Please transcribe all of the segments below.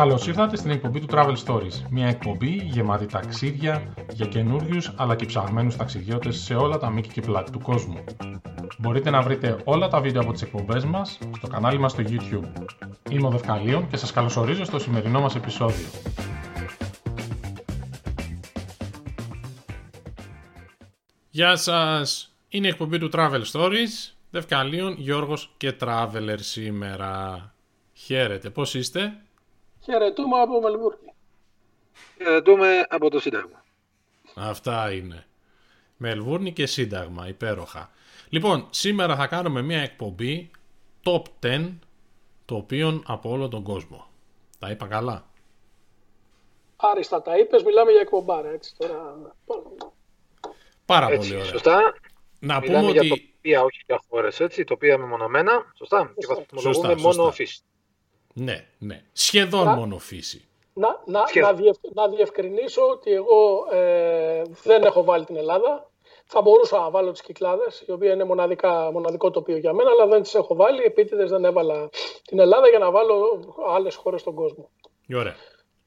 Καλώς ήρθατε στην εκπομπή του Travel Stories. Μια εκπομπή γεμάτη ταξίδια για καινούριους αλλά και ψαγμένους ταξιδιώτες σε όλα τα μήκη και πλάτη του κόσμου. Μπορείτε να βρείτε όλα τα βίντεο από τις εκπομπές μας στο κανάλι μας στο YouTube. Είμαι ο Δευκαλίων και σας καλωσορίζω στο σημερινό μας επεισόδιο. Γεια σας! Είναι η εκπομπή του Travel Stories. Δευκαλίων, Γιώργος και Traveler σήμερα. Χαίρετε, πώς είστε; Χαιρετούμε από Μελβούρνη. Χαιρετούμε από το Σύνταγμα. Αυτά είναι. Μελβούρνη και Σύνταγμα, υπέροχα. Λοιπόν, σήμερα θα κάνουμε μια εκπομπή top 10 τοπίων από όλο τον κόσμο. Τα είπα καλά; Άριστα τα είπες, μιλάμε για εκπομπάρα, έτσι τώρα. Πάρα Έτσι, πολύ ωραία. Σωστά. Να Μιλάμε πούμε για ότι... τοπία, όχι για χώρες, έτσι. Τοπία μεμονωμένα. Σωστά. Και βαθμολογούμε Σωστά, μόνο σωστά. Φύση. Ναι, ναι. Σχεδόν Α. μόνο φύση. Να, να, Σχεδόν. να, διευ, να διευκρινίσω ότι εγώ ε, δεν έχω βάλει την Ελλάδα. Θα μπορούσα να βάλω τις Κυκλάδες, η οποία είναι μοναδικά, μοναδικό τοπίο για μένα, αλλά δεν τις έχω βάλει. Επίτηδες δεν έβαλα την Ελλάδα για να βάλω άλλες χώρες στον κόσμο. Ωραία.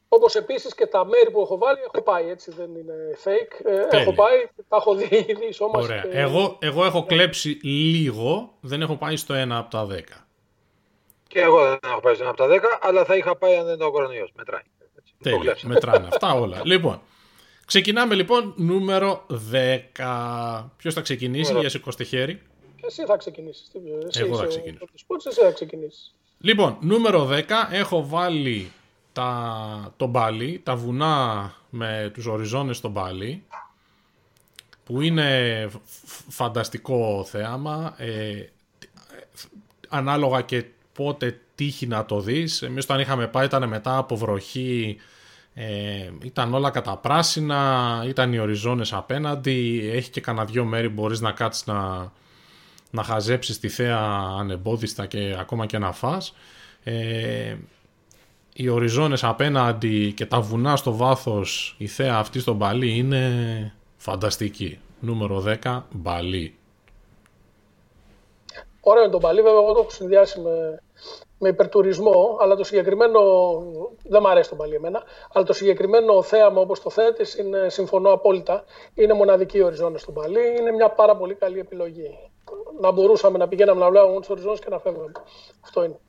Όπως επίσης και τα μέρη που έχω βάλει έχω πάει, έτσι δεν είναι fake. Ε, Τέλεια. έχω πάει, τα έχω δει ήδη σώμας. Ωραία. Εγώ, εγώ έχω κλέψει λίγο, δεν έχω πάει στο 1 από τα 10. Και εγώ δεν έχω πάει στο ένα από τα 10, αλλά θα είχα πάει αν δεν ήταν ο κορονοϊός. Μετράει. Έτσι. Το Τέλεια. κλέψα. Μετράνε αυτά όλα. Λοιπόν, ξεκινάμε λοιπόν νούμερο 10. Ποιος θα ξεκινήσει, Ωραία. για σηκώστε χέρι. Εσύ θα ξεκινήσεις. Εσύ Εγώ θα είσαι ο ξεκινήσω. πρώτος Πούτς, εσύ θα ξεκινήσεις. Λοιπόν, νούμερο 10 έχω βάλει τα, το Μπάλι, τα βουνά με τους οριζόνες στο Μπάλι που είναι φ- φ- φανταστικό θέαμα ε, ανάλογα και πότε τύχει να το δεις εμείς όταν είχαμε πάει ήταν μετά από βροχή ε, ήταν όλα καταπράσινα ήταν οι οριζόνες απέναντι έχει και κανένα δυο μέρη που μπορείς να κάτσεις να, να χαζέψεις τη θέα ανεμπόδιστα και ακόμα και να φας. Ε, οι οριζόνες απέναντι και τα βουνά στο βάθος, η θέα αυτή στο Μπαλί είναι φανταστική. Νούμερο 10, Μπαλί. Ωραίο είναι το Μπαλί, βέβαια εγώ το έχω συνδυάσει με, με υπερτουρισμό, αλλά το συγκεκριμένο, δεν μου αρέσει το Μπαλί εμένα, αλλά το συγκεκριμένο θέαμα όπως το θέτεις, είναι, συμφωνώ απόλυτα, είναι μοναδική η οριζόνη στο Μπαλί, είναι μια πάρα πολύ καλή επιλογή. Να μπορούσαμε να πηγαίναμε να βλέπουμε μόνο τους οριζόνες και να φεύγαμε. Αυτό είναι.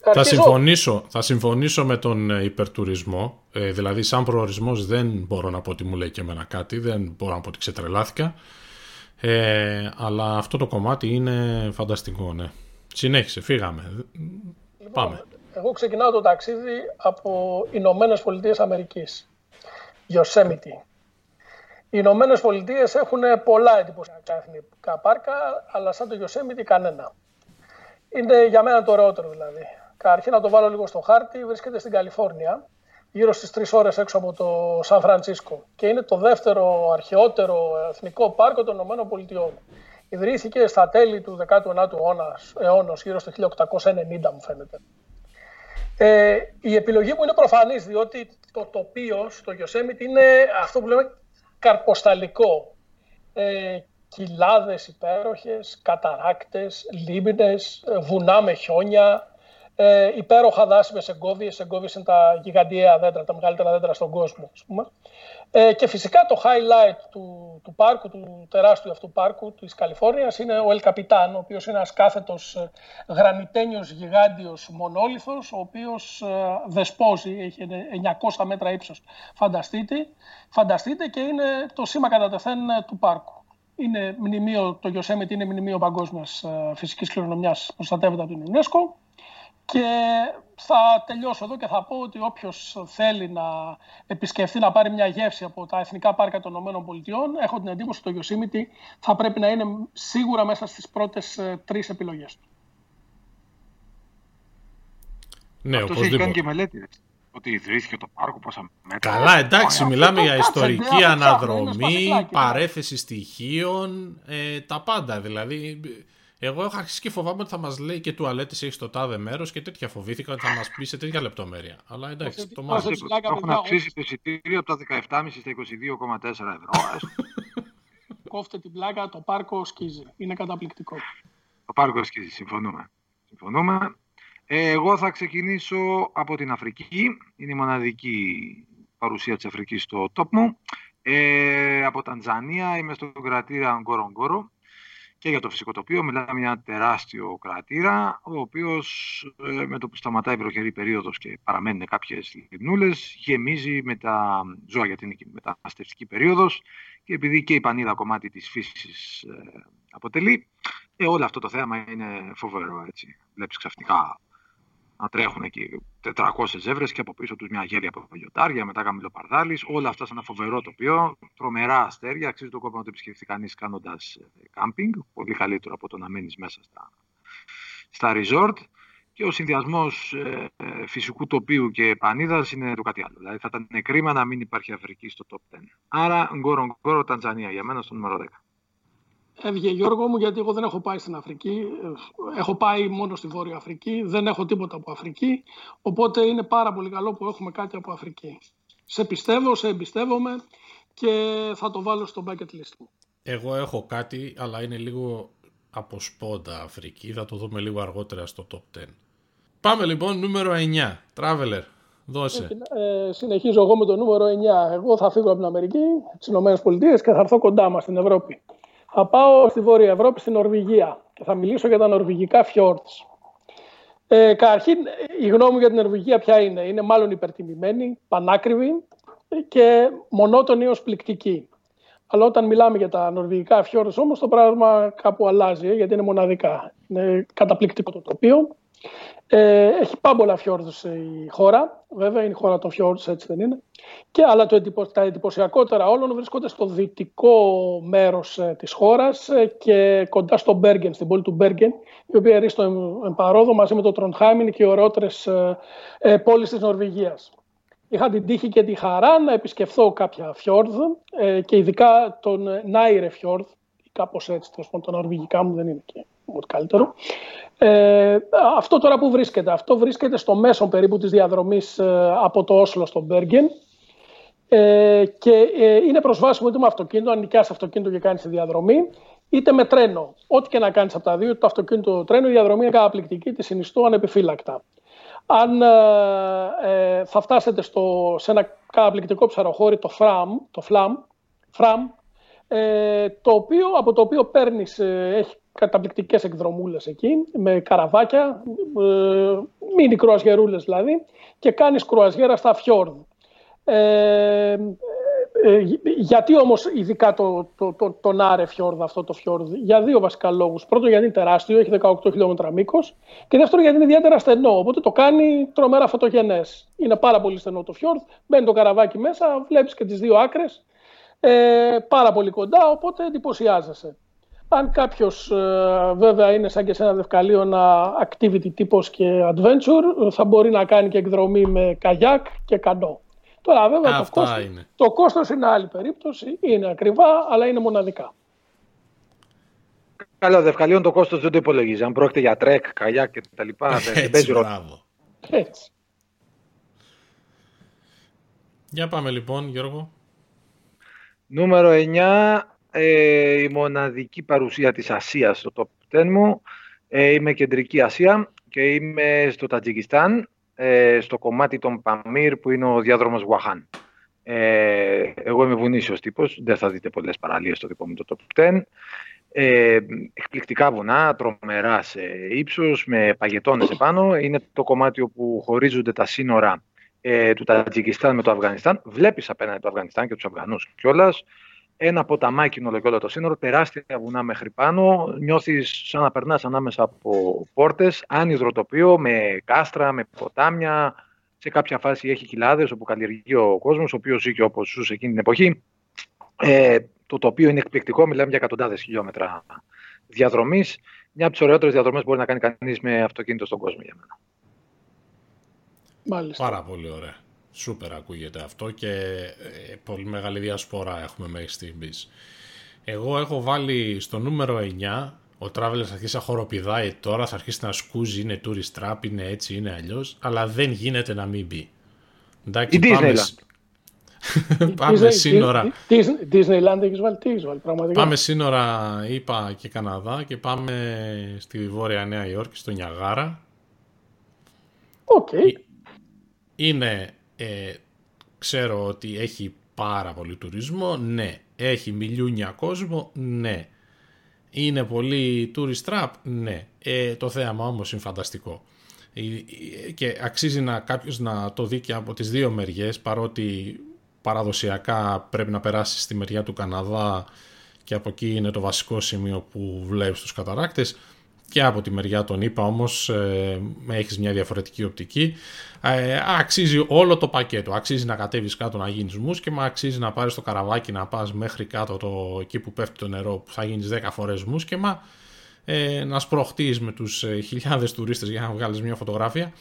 Θα Αρχίζω. συμφωνήσω, θα συμφωνήσω με τον ε, υπερτουρισμό. Ε, δηλαδή, σαν προορισμός δεν μπορώ να πω ότι μου λέει και εμένα κάτι, δεν μπορώ να πω ότι ξετρελάθηκα. Ε, αλλά αυτό το κομμάτι είναι φανταστικό, ναι. Συνέχισε, φύγαμε. Πάμε. Εγώ ξεκινάω το ταξίδι από Ηνωμένες Πολιτείες Αμερικής. Yosemite. Οι Ηνωμένες Πολιτείες έχουν πολλά εντυπωσιακά εθνικά πάρκα, αλλά σαν το Yosemite κανένα. Είναι για μένα το ωραιότερο δηλαδή. Καταρχήν να το βάλω λίγο στο χάρτη, βρίσκεται στην Καλιφόρνια, γύρω στις 3 ώρες έξω από το Σαν Φρανσίσκο και είναι το δεύτερο αρχαιότερο εθνικό πάρκο των Ηνωμένων Πολιτειών. Ιδρύθηκε στα τέλη του 19ου αιώνας, αιώνος, γύρω στο 1890 μου φαίνεται. Ε, η επιλογή μου είναι προφανής, διότι το τοπίο στο Yosemite είναι αυτό που λέμε καρποσταλικό. Ε, κοιλάδες υπέροχες, καταράκτες, λίμνες, ε, βουνά με χιόνια, ε, υπέροχα δάση με σεγκόβιες. Σεγκόβιες είναι τα γιγαντιαία δέντρα, τα μεγαλύτερα δέντρα στον κόσμο. Ας πούμε. Ε, και φυσικά το highlight του, του πάρκου, του τεράστιου αυτού πάρκου της Καλιφόρνιας είναι ο El Capitan, ο οποίος είναι ένας κάθετος ε, γρανιτένιος γιγάντιος μονόλιθος, ο οποίος ε, δεσπόζει, έχει 900 μέτρα ύψος. Φανταστείτε, φανταστείτε και είναι το σήμα κατά τεθέν ε, του πάρκου. Είναι μνημείο, το Yosemite είναι μνημείο παγκόσμιας ε, φυσικής κληρονομιάς προστατεύεται από την UNESCO. Και θα τελειώσω εδώ και θα πω ότι όποιος θέλει να επισκεφθεί, να πάρει μια γεύση από τα εθνικά πάρκα των ΗΠΑ, έχω την εντύπωση ότι το Yosemite θα πρέπει να είναι σίγουρα μέσα στις πρώτες ε, τρεις επιλογές του. Ναι, Αυτός έχει κάνει οπωσδήποτε. και μελέτη. ρε. Ότι ιδρύθηκε το πάρκο, πόσα μέτρα. Καλά, εντάξει, Ωραία. μιλάμε για κάτσε, ιστορική δεν ψάχνω, είναι αναδρομή, σπασικλάκι, παρέθεση στοιχείων, ε, τα πάντα. Δηλαδή, εγώ έχω αρχίσει και φοβάμαι ότι θα μας λέει και τουαλέτες έχεις στο τάδε μέρος και τέτοια φοβήθηκα ότι θα μας πει σε τέτοια λεπτομέρεια. Αλλά εντάξει, Αυτή- το αυτή- μάθαμε. Οπωσδήποτε. πλάκα, Έχουν παιδιά, αυξήσει το εισιτήριο από τα 17,5 στα 22,4 ευρώ. Ας- Κόφτε την πλάκα, το πάρκο σκίζει. Είναι καταπληκτικό. το πάρκο ασκήσει, συμφωνούμε. συμφωνούμε. Ε, εγώ θα ξεκινήσω από την Αφρική. Είναι η μοναδική παρουσία της Αφρικής στο top μου. Ε, από Τανζανία είμαι στο κρατήρα Γκορογκόρο και για το φυσικό τοπίο. Μιλάμε για ένα τεράστιο κρατήρα, ο οποίος ε, με το που σταματάει η βροχερή περίοδος και παραμένουν κάποιες λιμνούλες, γεμίζει με τα ζώα για την μεταναστευτική περίοδος και επειδή και η πανίδα κομμάτι της φύσης ε, αποτελεί, ε, όλο αυτό το θέμα είναι φοβερό. Έτσι. Βλέπεις ξαφνικά να τρέχουν εκεί 400 ζεύρες και από πίσω τους μια γέλια από γιοτάρια, μετά καμιλοπαρδάλης, όλα αυτά σε ένα φοβερό τοπίο, τρομερά αστέρια, αξίζει το κόπο να το επισκεφθεί κανείς κάνοντας κάμπινγκ, πολύ καλύτερο από το να μένεις μέσα στα, στα resort και ο συνδυασμός ε, ε, φυσικού τοπίου και πανίδα είναι το κάτι άλλο. Δηλαδή θα ήταν κρίμα να μην υπάρχει Αφρική στο top 10. Άρα, Γκόρο Γκόρο Τανζανία για μένα στο νούμερο 10. Έβγε Γιώργο μου γιατί εγώ δεν έχω πάει στην Αφρική. Έχω πάει μόνο στη Βόρεια Αφρική. Δεν έχω τίποτα από Αφρική. Οπότε είναι πάρα πολύ καλό που έχουμε κάτι από Αφρική. Σε πιστεύω, σε εμπιστεύομαι και θα το βάλω στο bucket list μου. Εγώ έχω κάτι, αλλά είναι λίγο από σπόντα Αφρική. Θα το δούμε λίγο αργότερα στο top 10. Πάμε λοιπόν νούμερο 9. Traveler. Δώσε. Ε, συνεχίζω εγώ με το νούμερο 9. Εγώ θα φύγω από την Αμερική, τις ΗΠΑ και θα έρθω κοντά μας στην Ευρώπη. Θα πάω στη Βόρεια Ευρώπη, στην Νορβηγία και θα μιλήσω για τα νορβηγικά fjords. Ε, καταρχήν, η γνώμη μου για την Νορβηγία ποια είναι. Είναι μάλλον υπερτιμημένη, πανάκριβη και μονότονη ως πληκτική. Αλλά όταν μιλάμε για τα νορβηγικά fjords όμως το πράγμα κάπου αλλάζει γιατί είναι μοναδικά. Είναι καταπληκτικό το τοπίο. Ε, έχει πάμπολα fjords η χώρα, βέβαια είναι η χώρα των fjords έτσι δεν είναι. Και, αλλά το, τα εντυπωσιακότερα όλων βρίσκονται στο δυτικό μέρος ε, της χώρας ε, και κοντά στο Μπέργκεν, στην πόλη του Μπέργκεν, η οποία είναι στο εμπαρόδο μαζί με το Τροντχάιμ, είναι και οι ωραιότερες ε, ε, πόλεις της Νορβηγίας. Είχα την τύχη και τη χαρά να επισκεφθώ κάποια φιόρδ ε, και ειδικά τον Νάιρε φιόρδ, κάπως έτσι, το νορβηγικά μου δεν είναι και ό,τι καλύτερο. Ε, αυτό τώρα που βρίσκεται, αυτό βρίσκεται στο μέσο περίπου της διαδρομής ε, από το Όσλο στο Μπέργκεν ε, και ε, είναι προσβάσιμο είτε με αυτοκίνητο, αν νοικιάσει αυτοκίνητο και κάνει τη διαδρομή, είτε με τρένο. Ό,τι και να κάνεις από τα δύο, το αυτοκίνητο, το τρένο, η διαδρομή είναι καταπληκτική, τη συνιστώ ανεπιφύλακτα. Αν ε, ε, θα φτάσετε στο, σε ένα καταπληκτικό ψαροχώρι, το FRAM, το FLAM, FRAM ε, το οποίο, από το οποίο παίρνεις, ε, έχει καταπληκτικές εκδρομούλες εκεί, με καραβάκια, ε, μίνι κρουαζιερούλες δηλαδή, και κάνεις κρουαζιέρα στα φιόρδ. Ε, ε, γιατί όμως ειδικά το, το, το, τον Άρε φιόρδ, αυτό το φιόρδ, για δύο βασικά λόγους. Πρώτον γιατί είναι τεράστιο, έχει 18 χιλιόμετρα μήκος και δεύτερον γιατί είναι ιδιαίτερα στενό, οπότε το κάνει τρομερά φωτογενές. Είναι πάρα πολύ στενό το φιόρδ, μπαίνει το καραβάκι μέσα, βλέπεις και τις δύο άκρες, ε, πάρα πολύ κοντά, οπότε εντυπωσιάζεσαι. Αν κάποιος ε, βέβαια είναι σαν και σε ένα Δευκαλίωνα activity τύπος και adventure, θα μπορεί να κάνει και εκδρομή με καγιάκ και κανό. Τώρα βέβαια το κόστος, είναι. το κόστος είναι άλλη περίπτωση, είναι ακριβά, αλλά είναι μοναδικά. Καλά, Δευκαλίων το κόστος δεν το υπολογίζει. Αν πρόκειται για trek, καγιάκ και τα λοιπά, δεν παίζει ρόλο. Έτσι. Για πάμε λοιπόν, Γιώργο. Νούμερο 9, ε, η μοναδική παρουσία της Ασίας στο top 10 μου. Ε, είμαι κεντρική Ασία και είμαι στο Τατζικιστάν, ε, στο κομμάτι των Παμίρ που είναι ο διάδρομος Γουαχάν. Ε, εγώ είμαι βουνίσιος τύπος, δεν θα δείτε πολλές παραλίες στο δικό μου το top 10. Ε, εκπληκτικά βουνά, τρομερά σε ύψος, με παγετώνες επάνω. Είναι το κομμάτι όπου χωρίζονται τα σύνορα ε, του Τατζικιστάν με το Αφγανιστάν. Βλέπεις απέναντι το Αφγανιστάν και τους Αφγανούς κιόλας ένα ποταμάκι όλο και όλο το σύνορο, τεράστια βουνά μέχρι πάνω. Νιώθεις σαν να περνάς ανάμεσα από πόρτες, άνυδρο τοπίο με κάστρα, με ποτάμια. Σε κάποια φάση έχει κοιλάδε όπου καλλιεργεί ο κόσμος, ο οποίος ζει και όπως ζούσε εκείνη την εποχή. Ε, το τοπίο είναι εκπληκτικό, μιλάμε για εκατοντάδες χιλιόμετρα διαδρομής. Μια από τις ωραιότερες διαδρομές μπορεί να κάνει κανείς με αυτοκίνητο στον κόσμο για μένα. Μάλιστα. Πάρα πολύ ωραία. Σούπερ ακούγεται αυτό και ε, πολύ μεγάλη διασπορά έχουμε μέχρι στιγμής. Εγώ έχω βάλει στο νούμερο 9, ο Traveler θα αρχίσει να χοροπηδάει τώρα, θα αρχίσει να σκούζει, είναι tourist trap, είναι έτσι, είναι αλλιώς, αλλά δεν γίνεται να μην μπει. Εντάξει, Η πάμε, πάμε σύνορα. Disneyland έχεις βάλει, τι βάλει πραγματικά; Πάμε σύνορα, είπα και Καναδά και πάμε στη Βόρεια Νέα Υόρκη, στο Νιαγάρα Okay. Είναι, ε, ξέρω ότι έχει πάρα πολύ τουρισμό, ναι. Έχει μιλιούνια κόσμο, ναι. Είναι πολύ tourist trap, ναι. Ε, το θέαμα όμως είναι φανταστικό. Και αξίζει να κάποιος να το δει και από τις δύο μεριές, παρότι παραδοσιακά πρέπει να περάσει στη μεριά του Καναδά και από εκεί είναι το βασικό σημείο που βλέπεις τους καταράκτες και από τη μεριά των είπα όμως ε, έχεις μια διαφορετική οπτική ε, αξίζει όλο το πακέτο αξίζει να κατέβεις κάτω να γίνεις μουσκεμα αξίζει να πάρεις το καραβάκι να πας μέχρι κάτω το, εκεί που πέφτει το νερό που θα γίνεις 10 φορές μουσκεμα ε, να σπροχτείς με τους ε, χιλιάδες τουρίστες για να βγάλεις μια φωτογράφια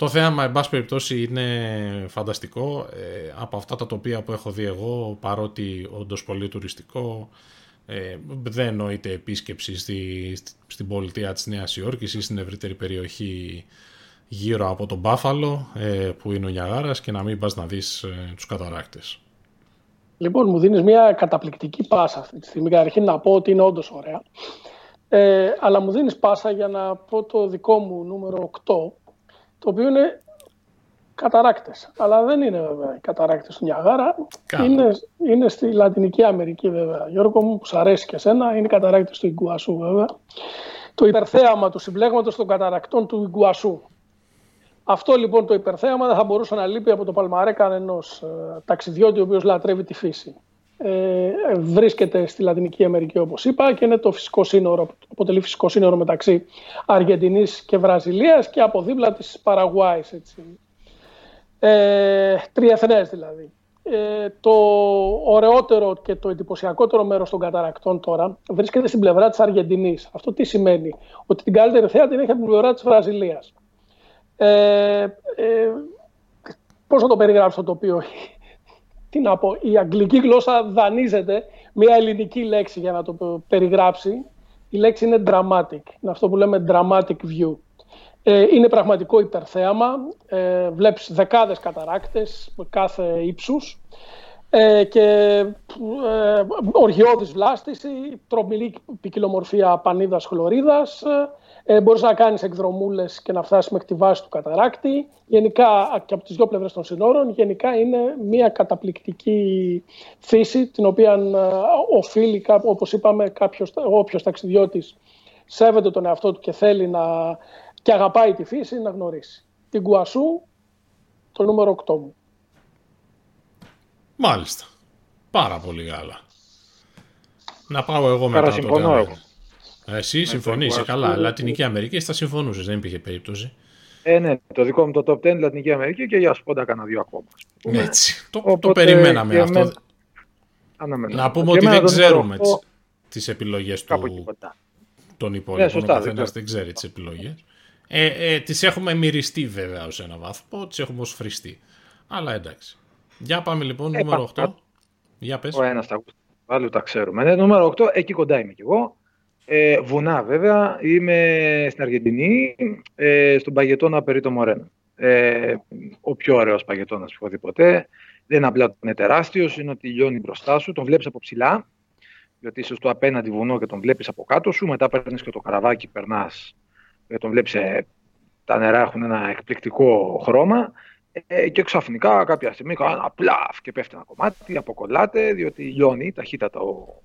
το θέαμα, εν πάση περιπτώσει, είναι φανταστικό. Ε, από αυτά τα τοπία που έχω δει εγώ, παρότι όντως πολύ τουριστικό, ε, δεν νοείται επίσκεψη στη, στην πολιτεία της Νέας Υόρκης ή στην ευρύτερη περιοχή γύρω από τον Μπάφαλο, ε, που είναι ο Νιαγάρας, και να μην πας να δεις ε, τους καταράκτες. Λοιπόν, μου δίνεις μια καταπληκτική πάσα αυτή τη στιγμή. Καταρχήν να πω ότι είναι όντως ωραία. Ε, αλλά μου δίνεις πάσα για να πω το δικό μου νούμερο 8, το οποίο είναι καταράκτες. Αλλά δεν είναι βέβαια οι καταράκτες του Νιαγάρα. Είναι, είναι στη Λατινική Αμερική βέβαια. Γιώργο μου, που σου αρέσει και εσένα, είναι οι καταράκτες του Ιγκουασού βέβαια. Το υπερθέαμα του συμπλέγματος των καταρακτών του Ιγκουασού. Αυτό λοιπόν το υπερθέαμα δεν θα μπορούσε να λείπει από το παλμαρέ κανένα ε, ταξιδιώτη ο οποίος λατρεύει τη φύση. Ε, βρίσκεται στη Λατινική Αμερική όπως είπα και είναι το φυσικό σύνορο, αποτελεί φυσικό σύνορο μεταξύ Αργεντινής και Βραζιλίας και από δίπλα της Παραγουάης. Έτσι. Ε, τριεθνές δηλαδή. Ε, το ωραιότερο και το εντυπωσιακότερο μέρος των καταρακτών τώρα βρίσκεται στην πλευρά της Αργεντινής. Αυτό τι σημαίνει, ότι την καλύτερη θέα την έχει από την πλευρά της Βραζιλίας. Ε, ε, πώς να το περιγράψω το οποίο τι να πω, η αγγλική γλώσσα δανείζεται μια ελληνική λέξη για να το περιγράψει. Η λέξη είναι dramatic, είναι αυτό που λέμε dramatic view. Ε, είναι πραγματικό υπερθέαμα, ε, βλέπεις δεκάδες καταράκτες κάθε ύψους. Ε, και ε, οργιώδης βλάστηση, τρομηλή ποικιλομορφία πανίδας χλωρίδας, ε, μπορείς να κάνεις εκδρομούλες και να φτάσεις μέχρι τη βάση του καταράκτη. Γενικά και από τις δύο πλευρές των συνόρων, γενικά είναι μια καταπληκτική φύση την οποία ε, οφείλει, όπως είπαμε, κάποιος, όποιος ταξιδιώτης σέβεται τον εαυτό του και θέλει να και αγαπάει τη φύση να γνωρίσει. Την Κουασού, το νούμερο 8 μου. Μάλιστα. Πάρα πολύ γάλα. Να πάω εγώ μετά. Συμφωνώ εγώ. Εσύ συμφωνείς, καλά. Λατινική Αμερική θα συμφωνούσες, δεν υπήρχε περίπτωση. Ε, ναι, το δικό μου το top 10 Λατινική Αμερική και για σπόντα κάνα δύο ακόμα. Έτσι. Το, το περιμέναμε αυτό. Να πούμε ότι δεν ξέρουμε τι επιλογές του, των υπόλοιπων. Ναι, ο καθένας δεν ξέρει τις επιλογές. Ε, ε, τις έχουμε μυριστεί βέβαια ως ένα βαθμό, τις έχουμε ως φριστεί. Αλλά εντάξει. Για πάμε λοιπόν, ε, νούμερο 8. Για πες. Ο ένας τα Άλλοι τα ξέρουμε. Ναι, νούμερο 8, εκεί κοντά είμαι κι εγώ. Ε, βουνά βέβαια. Είμαι στην Αργεντινή, ε, στον Παγετώνα Περίτο Μορένα. Ε, ο πιο ωραίος Παγετώνας που έχω δει ποτέ. Δεν είναι απλά ότι είναι τεράστιος, είναι ότι λιώνει μπροστά σου, τον βλέπεις από ψηλά, γιατί είσαι στο απέναντι βουνό και τον βλέπεις από κάτω σου. Μετά παίρνεις και το καραβάκι, περνάς ε, τον βλέπεις, ε, τα νερά έχουν ένα εκπληκτικό χρώμα ε, και ξαφνικά κάποια στιγμή κάνει ένα πλαφ και πέφτει ένα κομμάτι, αποκολλάται, διότι λιώνει ταχύτατα ο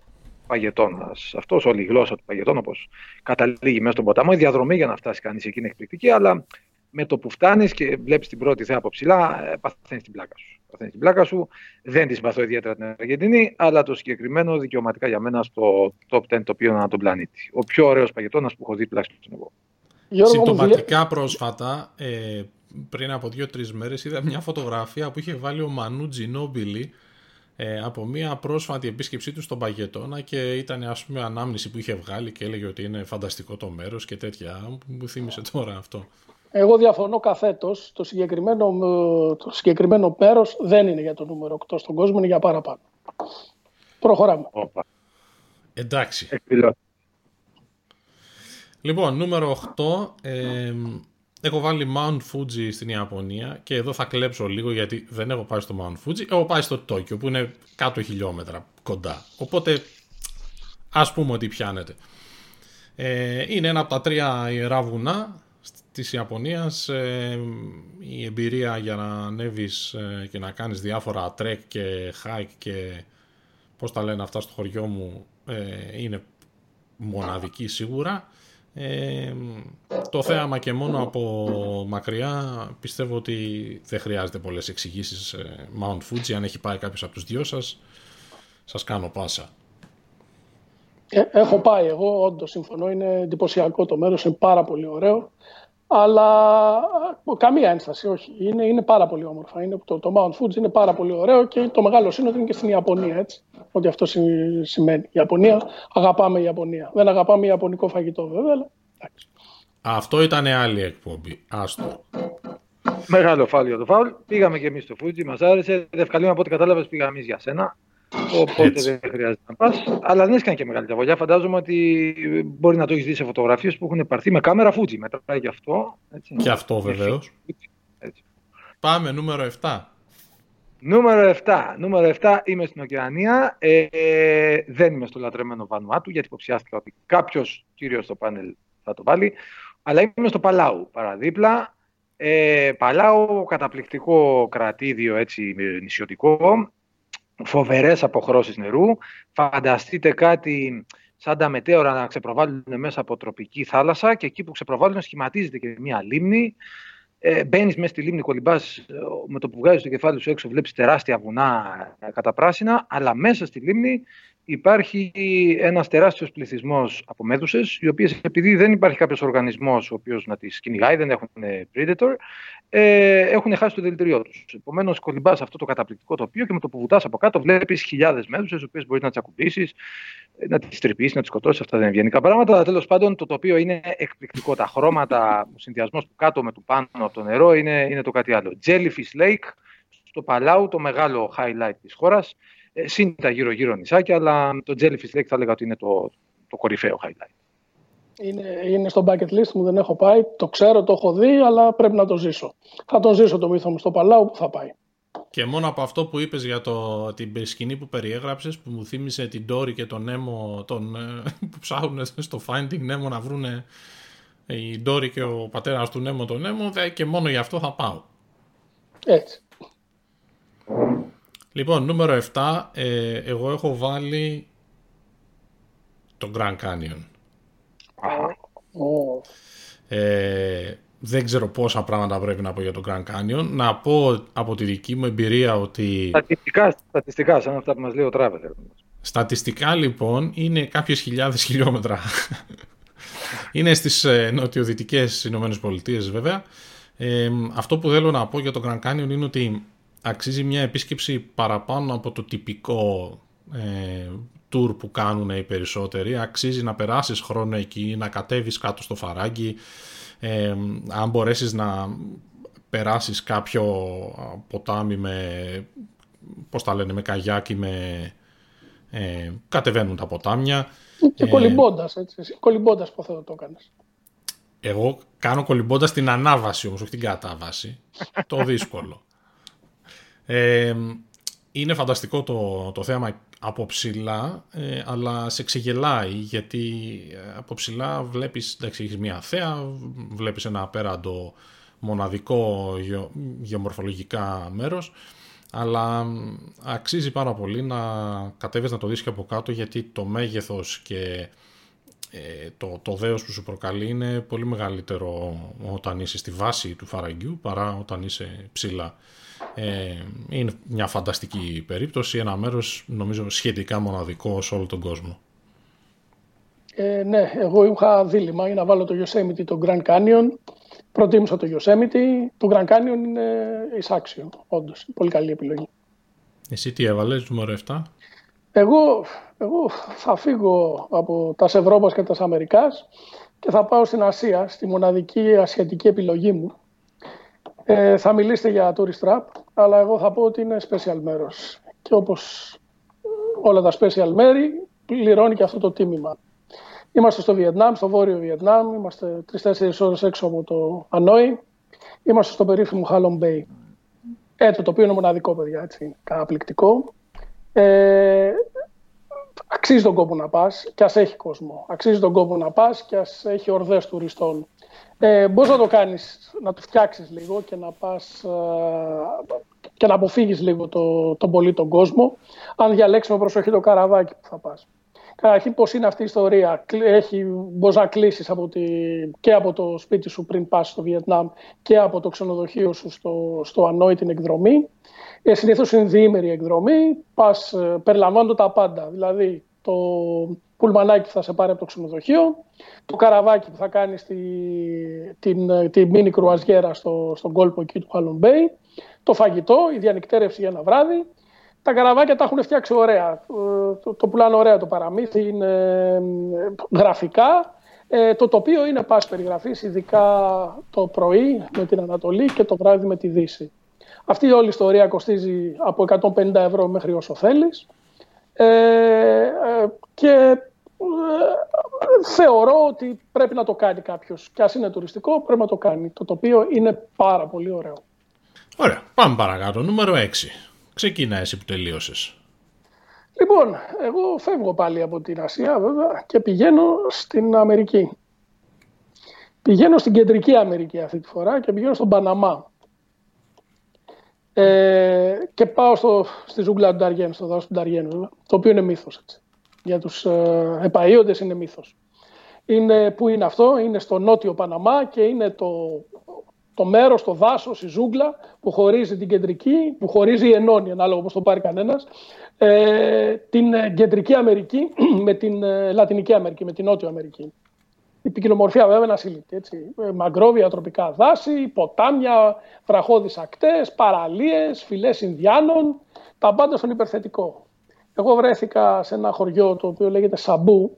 παγετώνας. Αυτός, όλη η γλώσσα του παγετώνα, όπως καταλήγει μέσα στον ποταμό. Η διαδρομή για να φτάσει κανείς εκεί είναι εκπληκτική, αλλά με το που φτάνεις και βλέπεις την πρώτη θέα από ψηλά, παθαίνεις την πλάκα σου. Παθαίνεις την πλάκα σου. Δεν της συμπαθώ ιδιαίτερα την Αργεντινή, αλλά το συγκεκριμένο δικαιωματικά για μένα στο top 10 τοπίο ανά τον πλανήτη. Ο πιο ωραίος παγετώνας που έχω δει τουλάχιστον εγώ. Συμπτωματικά πρόσφατα, ε, πριν από δύο-τρεις μέρες, είδα μια φωτογραφία που είχε βάλει ο Μανού Τζινόμπιλι ε, από μια πρόσφατη επίσκεψή του στον Παγετώνα και ήταν ας πούμε ανάμνηση που είχε βγάλει και έλεγε ότι είναι φανταστικό το μέρος και τέτοια. Μου θύμισε τώρα αυτό. Εγώ διαφωνώ καθέτος. Το συγκεκριμένο, το συγκεκριμένο μέρος δεν είναι για το νούμερο 8 στον κόσμο, είναι για παραπάνω. Προχωράμε. Εντάξει. Λοιπόν, νούμερο 8. Ε, έχω βάλει Mount Fuji στην Ιαπωνία και εδώ θα κλέψω λίγο γιατί δεν έχω πάει στο Mount Fuji. Έχω πάει στο Τόκιο που είναι κάτω χιλιόμετρα κοντά. Οπότε ας πούμε ότι πιάνεται. Ε, είναι ένα από τα τρία ιερά βουνά της Ιαπωνίας ε, η εμπειρία για να ανέβεις ε, και να κάνεις διάφορα trek και hike και πώς τα λένε αυτά στο χωριό μου ε, είναι μοναδική σίγουρα. Το θέαμα και μόνο από μακριά πιστεύω ότι δεν χρειάζεται πολλές εξηγήσεις Mount Fuji. Αν έχει πάει κάποιος από τους δυο σας σας κάνω πάσα. Έχω πάει εγώ όντως συμφωνώ. Είναι εντυπωσιακό το μέρος είναι πάρα πολύ ωραίο αλλά καμία ένσταση, όχι. Είναι, είναι πάρα πολύ όμορφα. Είναι, το, το Mount Fuji είναι πάρα πολύ ωραίο και το μεγάλο σύνολο είναι και στην Ιαπωνία, έτσι. Ότι αυτό σημαίνει. Η Ιαπωνία, αγαπάμε η Ιαπωνία. Δεν αγαπάμε Ιαπωνικό φαγητό, βέβαια, αλλά εντάξει. Αυτό ήταν άλλη εκπομπή. Άστο. Μεγάλο φάλιο το φάουλ. Πήγαμε και εμείς στο Fuji, μας άρεσε. Δευκαλίμα από ό,τι κατάλαβες, πήγαμε εμείς για σένα. Οπότε δεν χρειάζεται να πας. Αλλά δεν έκανε και μεγάλη ταβολιά. Φαντάζομαι ότι μπορεί να το έχεις δει σε φωτογραφίες που έχουν πάρθει με κάμερα Fuji. Μετράει και αυτό. Έτσι. Και αυτό βεβαίως. Πάμε νούμερο 7. Νούμερο 7. Νούμερο 7 είμαι στην Οκεανία. Ε, δεν είμαι στο λατρεμένο Βανουάτου γιατί υποψιάστηκα ότι κάποιος κύριος στο πάνελ θα το βάλει. Αλλά είμαι στο Παλάου παραδίπλα. Ε, Παλάου, καταπληκτικό κρατήδιο έτσι νησιωτικό φοβερές αποχρώσεις νερού. Φανταστείτε κάτι σαν τα μετέωρα να ξεπροβάλλουν μέσα από τροπική θάλασσα και εκεί που ξεπροβάλλουν σχηματίζεται και μια λίμνη. Ε, Μπαίνεις μέσα στη λίμνη, κολυμπάς ε, με το που βγάζεις το κεφάλι σου έξω, βλέπεις τεράστια βουνά ε, κατά πράσινα, αλλά μέσα στη λίμνη υπάρχει ένας τεράστιος πληθυσμός από μέδουσες, οι οποίες επειδή δεν υπάρχει κάποιος οργανισμός ο οποίος να τις κυνηγάει, δεν έχουν predator, ε, έχουν χάσει το δηλητηριό τους. Επομένως, κολυμπάς αυτό το καταπληκτικό τοπίο και με το που βουτάς από κάτω βλέπεις χιλιάδες μέδουσες, οι οποίες μπορείς να τις ακουμπήσεις, να τις τρυπήσεις, να τις σκοτώσεις. Αυτά δεν είναι ευγενικά πράγματα. Αλλά τέλος πάντων το τοπίο είναι εκπληκτικό. Τα χρώματα, ο συνδυασμός του κάτω με του πάνω από το νερό είναι, είναι το κάτι άλλο. Jellyfish Lake, στο Παλάου, το μεγάλο highlight της χώρας. Ε, συν τα γύρω-γύρω νησάκια, αλλά το Jellyfish Lake θα έλεγα ότι είναι το, το κορυφαίο highlight. Είναι, είναι στο bucket list μου, δεν έχω πάει. Το ξέρω, το έχω δει, αλλά πρέπει να το ζήσω. Θα το ζήσω το μύθο μου στο Παλάου που θα πάει. Και μόνο από αυτό που είπες για το, την σκηνή που περιέγραψες, που μου θύμισε την Τόρη και τον Νέμο τον, ε, που ψάχνουν στο Finding Νέμο να βρούνε η Ντόρι και ο πατέρας του Νέμο τον Νέμο και μόνο γι' αυτό θα πάω. Έτσι. Λοιπόν, νούμερο 7, ε, εγώ έχω βάλει το Grand Canyon. Ε, δεν ξέρω πόσα πράγματα πρέπει να πω για το Grand Canyon. Να πω από τη δική μου εμπειρία ότι... Στατιστικά, στατιστικά σαν αυτά που μας λέει ο Traveler. Στατιστικά λοιπόν είναι κάποιες χιλιάδες χιλιόμετρα. είναι στις ε, νοτιοδυτικές Ηνωμένες Πολιτείες βέβαια. Ε, αυτό που θέλω να πω για το Grand Canyon είναι ότι αξίζει μια επίσκεψη παραπάνω από το τυπικό ε, tour που κάνουν οι περισσότεροι. Αξίζει να περάσεις χρόνο εκεί, να κατέβεις κάτω στο φαράγγι, ε, αν μπορέσεις να περάσεις κάποιο ποτάμι με, πώς τα λένε, με καγιάκι, με, ε, κατεβαίνουν τα ποτάμια. Και ε, κολυμπώντας, έτσι. Κολυμπώντας πώς θα το έκανες. Εγώ κάνω κολυμπώντας την ανάβαση όμως, όχι την κατάβαση. το δύσκολο. Ε, είναι φανταστικό το, το θέαμα από ψηλά, ε, αλλά σε ξεγελάει γιατί ε, από ψηλά βλέπεις, εντάξει, έχεις μια θέα, βλέπεις ένα απέραντο μοναδικό γεω, γεωμορφολογικά μέρος, αλλά αξίζει πάρα πολύ να κατέβεις να το δεις και από κάτω γιατί το μέγεθος και ε, το, το δέος που σου προκαλεί είναι πολύ μεγαλύτερο όταν είσαι στη βάση του φαραγγιού παρά όταν είσαι ψηλά. Ε, είναι μια φανταστική περίπτωση, ένα μέρος νομίζω σχετικά μοναδικό σε όλο τον κόσμο. Ε, ναι, εγώ είχα δίλημα για να βάλω το Yosemite το Grand Canyon. Προτίμησα το Yosemite. Το Grand Canyon είναι εισάξιο, όντως. Πολύ καλή επιλογή. Εσύ τι έβαλες, νούμερο 7? Εγώ, εγώ θα φύγω από τα Ευρώπας και τα Αμερικάς και θα πάω στην Ασία, στη μοναδική ασιατική επιλογή μου. Ε, θα μιλήσετε για tourist trap, αλλά εγώ θα πω ότι είναι special μέρος. Και όπως όλα τα special μέρη, πληρώνει και αυτό το τίμημα. Είμαστε στο Βιετνάμ, στο βόρειο Βιετνάμ, είμαστε τρει-τέσσερι ώρες έξω από το Ανόη. Είμαστε στο περίφημο Halong Bay. Έτσι, το οποίο είναι μοναδικό, παιδιά, έτσι, καταπληκτικό. Ε, αξίζει τον κόπο να πας και ας έχει κόσμο. Αξίζει τον κόπο να πας και ας έχει ορδές τουριστών. Ε, μπορείς να το κάνεις, να το φτιάξεις λίγο και να πας ε, και να αποφύγεις λίγο το, τον πολύ τον κόσμο, αν διαλέξεις με προσοχή το καραβάκι που θα πας. Καταρχήν πώς είναι αυτή η ιστορία; Έχει, μπορείς να κλείσεις από τη, και από το σπίτι σου πριν πας στο Βιετνάμ και από το ξενοδοχείο σου στο, στο Ανόη την εκδρομή. Ε, συνήθως είναι διήμερη εκδρομή, πας, ε, περιλαμβάνονται τα πάντα. Δηλαδή το πουλμανάκι που θα σε πάρει από το ξενοδοχείο, το καραβάκι που θα κάνει τη, την, τη μίνι κρουαζιέρα στο, στον κόλπο εκεί του Χαλον Bay, το φαγητό, η διανυκτέρευση για ένα βράδυ. Τα καραβάκια τα έχουν φτιάξει ωραία. Ε, το, το πουλάνε ωραία το παραμύθι, είναι ε, γραφικά. Ε, το τοπίο είναι πάση περιγραφής, ειδικά το πρωί με την Ανατολή και το βράδυ με τη Δύση. Αυτή η όλη ιστορία κοστίζει από 150 ευρώ μέχρι όσο θέλεις. Ε, ε, και ε, θεωρώ ότι πρέπει να το κάνει κάποιος. Και ας είναι τουριστικό, πρέπει να το κάνει. Το τοπίο είναι πάρα πολύ ωραίο. Ωραία, πάμε παρακάτω. Νούμερο 6. Ξεκίνα εσύ που τελείωσες. Λοιπόν, εγώ φεύγω πάλι από την Ασία βέβαια και πηγαίνω στην Αμερική. Πηγαίνω στην Κεντρική Αμερική αυτή τη φορά και πηγαίνω στον Παναμά. Ε, και πάω στο, στη ζούγκλα του Νταριέν, στο δάσος του Νταριέν, το οποίο είναι μύθος. Για τους ε, επαείοντε είναι μύθος. Είναι, πού είναι αυτό, είναι στο νότιο Παναμά και είναι το, το μέρος, το δάσος, η ζούγκλα που χωρίζει την κεντρική, που χωρίζει η ενώνει, ανάλογα όπως το πάρει κανένας, ε, την κεντρική Αμερική με την ε, Λατινική Αμερική, με την Νότιο Αμερική η ποικιλομορφία βέβαια είναι ασύλληπτη. Έτσι. Ε, μαγκρόβια τροπικά δάση, ποτάμια, βραχώδεις ακτές, παραλίες, φυλές Ινδιάνων, τα πάντα στον υπερθετικό. Εγώ βρέθηκα σε ένα χωριό το οποίο λέγεται Σαμπού.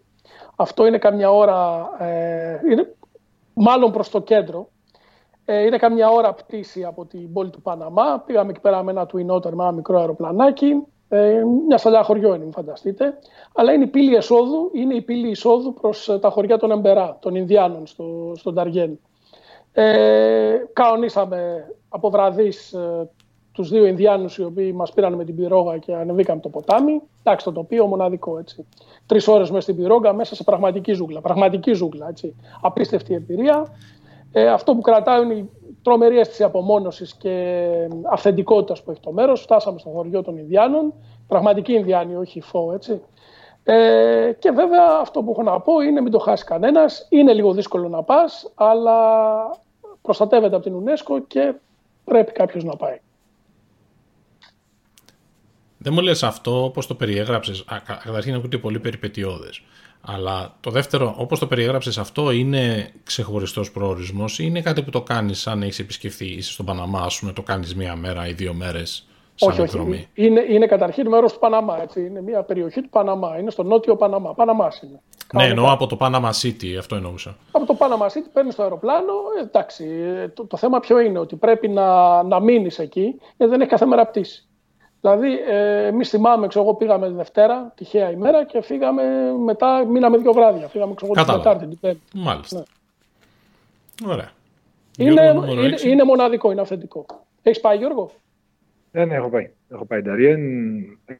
Αυτό είναι καμιά ώρα, ε, είναι, μάλλον προς το κέντρο. Ε, είναι καμιά ώρα πτήση από την πόλη του Παναμά. Πήγαμε εκεί πέρα με ένα twin με ένα μικρό αεροπλανάκι. Ε, μια σταλιά χωριό είναι, φανταστείτε. Αλλά είναι η πύλη εσόδου, είναι η πύλη εισόδου προς ε, τα χωριά των Εμπερά, των Ινδιάνων στο, στον Ταργέν. Ε, καονίσαμε από βραδύς ε, τους δύο Ινδιάνους οι οποίοι μας πήραν με την πυρόγα και ανεβήκαμε το ποτάμι. Εντάξει, το τοπίο μοναδικό έτσι. Τρεις ώρες μέσα στην πυρόγα, μέσα σε πραγματική ζούγκλα. Πραγματική ζούγκλα, έτσι. Απίστευτη εμπειρία. Ε, αυτό που κρατάω είναι η τρομερή αίσθηση απομόνωσης και αυθεντικότητας που έχει το μέρος. Φτάσαμε στο χωριό των Ινδιάνων. Πραγματικοί Ινδιάνοι, όχι φω, έτσι. Ε, και βέβαια αυτό που έχω να πω είναι μην το χάσεις κανένας. Είναι λίγο δύσκολο να πας, αλλά προστατεύεται από την UNESCO και πρέπει κάποιος να πάει. Δεν μου λες αυτό όπως το περιέγραψες, καταρχήν ακούγεται πολύ περιπετειώδες. Αλλά το δεύτερο, όπως το περιέγραψες αυτό, είναι ξεχωριστός προορισμός ή είναι κάτι που το κάνεις αν έχεις επισκεφθεί, είσαι στον Παναμά, ας πούμε, το κάνεις μία μέρα ή δύο μέρες σαν όχι, όχι. Είναι, είναι καταρχήν μέρος του Παναμά, έτσι. Είναι μια περιοχή του Παναμά, είναι στο νότιο Παναμά. Παναμάς είναι. Ναι, εννοώ από το Panama City, αυτό εννοούσα. Από το Panama City παίρνεις το αεροπλάνο. Ε, εντάξει, το, το θέμα ποιο είναι, ότι πρέπει να, να μείνεις εκεί, γιατί δεν έχει κάθε μέρα πτήση. Δηλαδή, ε, εμείς θυμάμαι, ξέρω εγώ, πήγαμε Δευτέρα, τυχαία ημέρα και φύγαμε μετά, μείναμε δύο βράδια. Φύγαμε, ξέρω εγώ, την Τετάρτη, την Πέμπτη. Μάλιστα. Ναι. Ωραία. Είναι, είναι, είναι, μοναδικό, είναι αυθεντικό. Έχεις πάει, Γιώργο; Ναι, ναι, έχω πάει. Έχω πάει Νταριέν.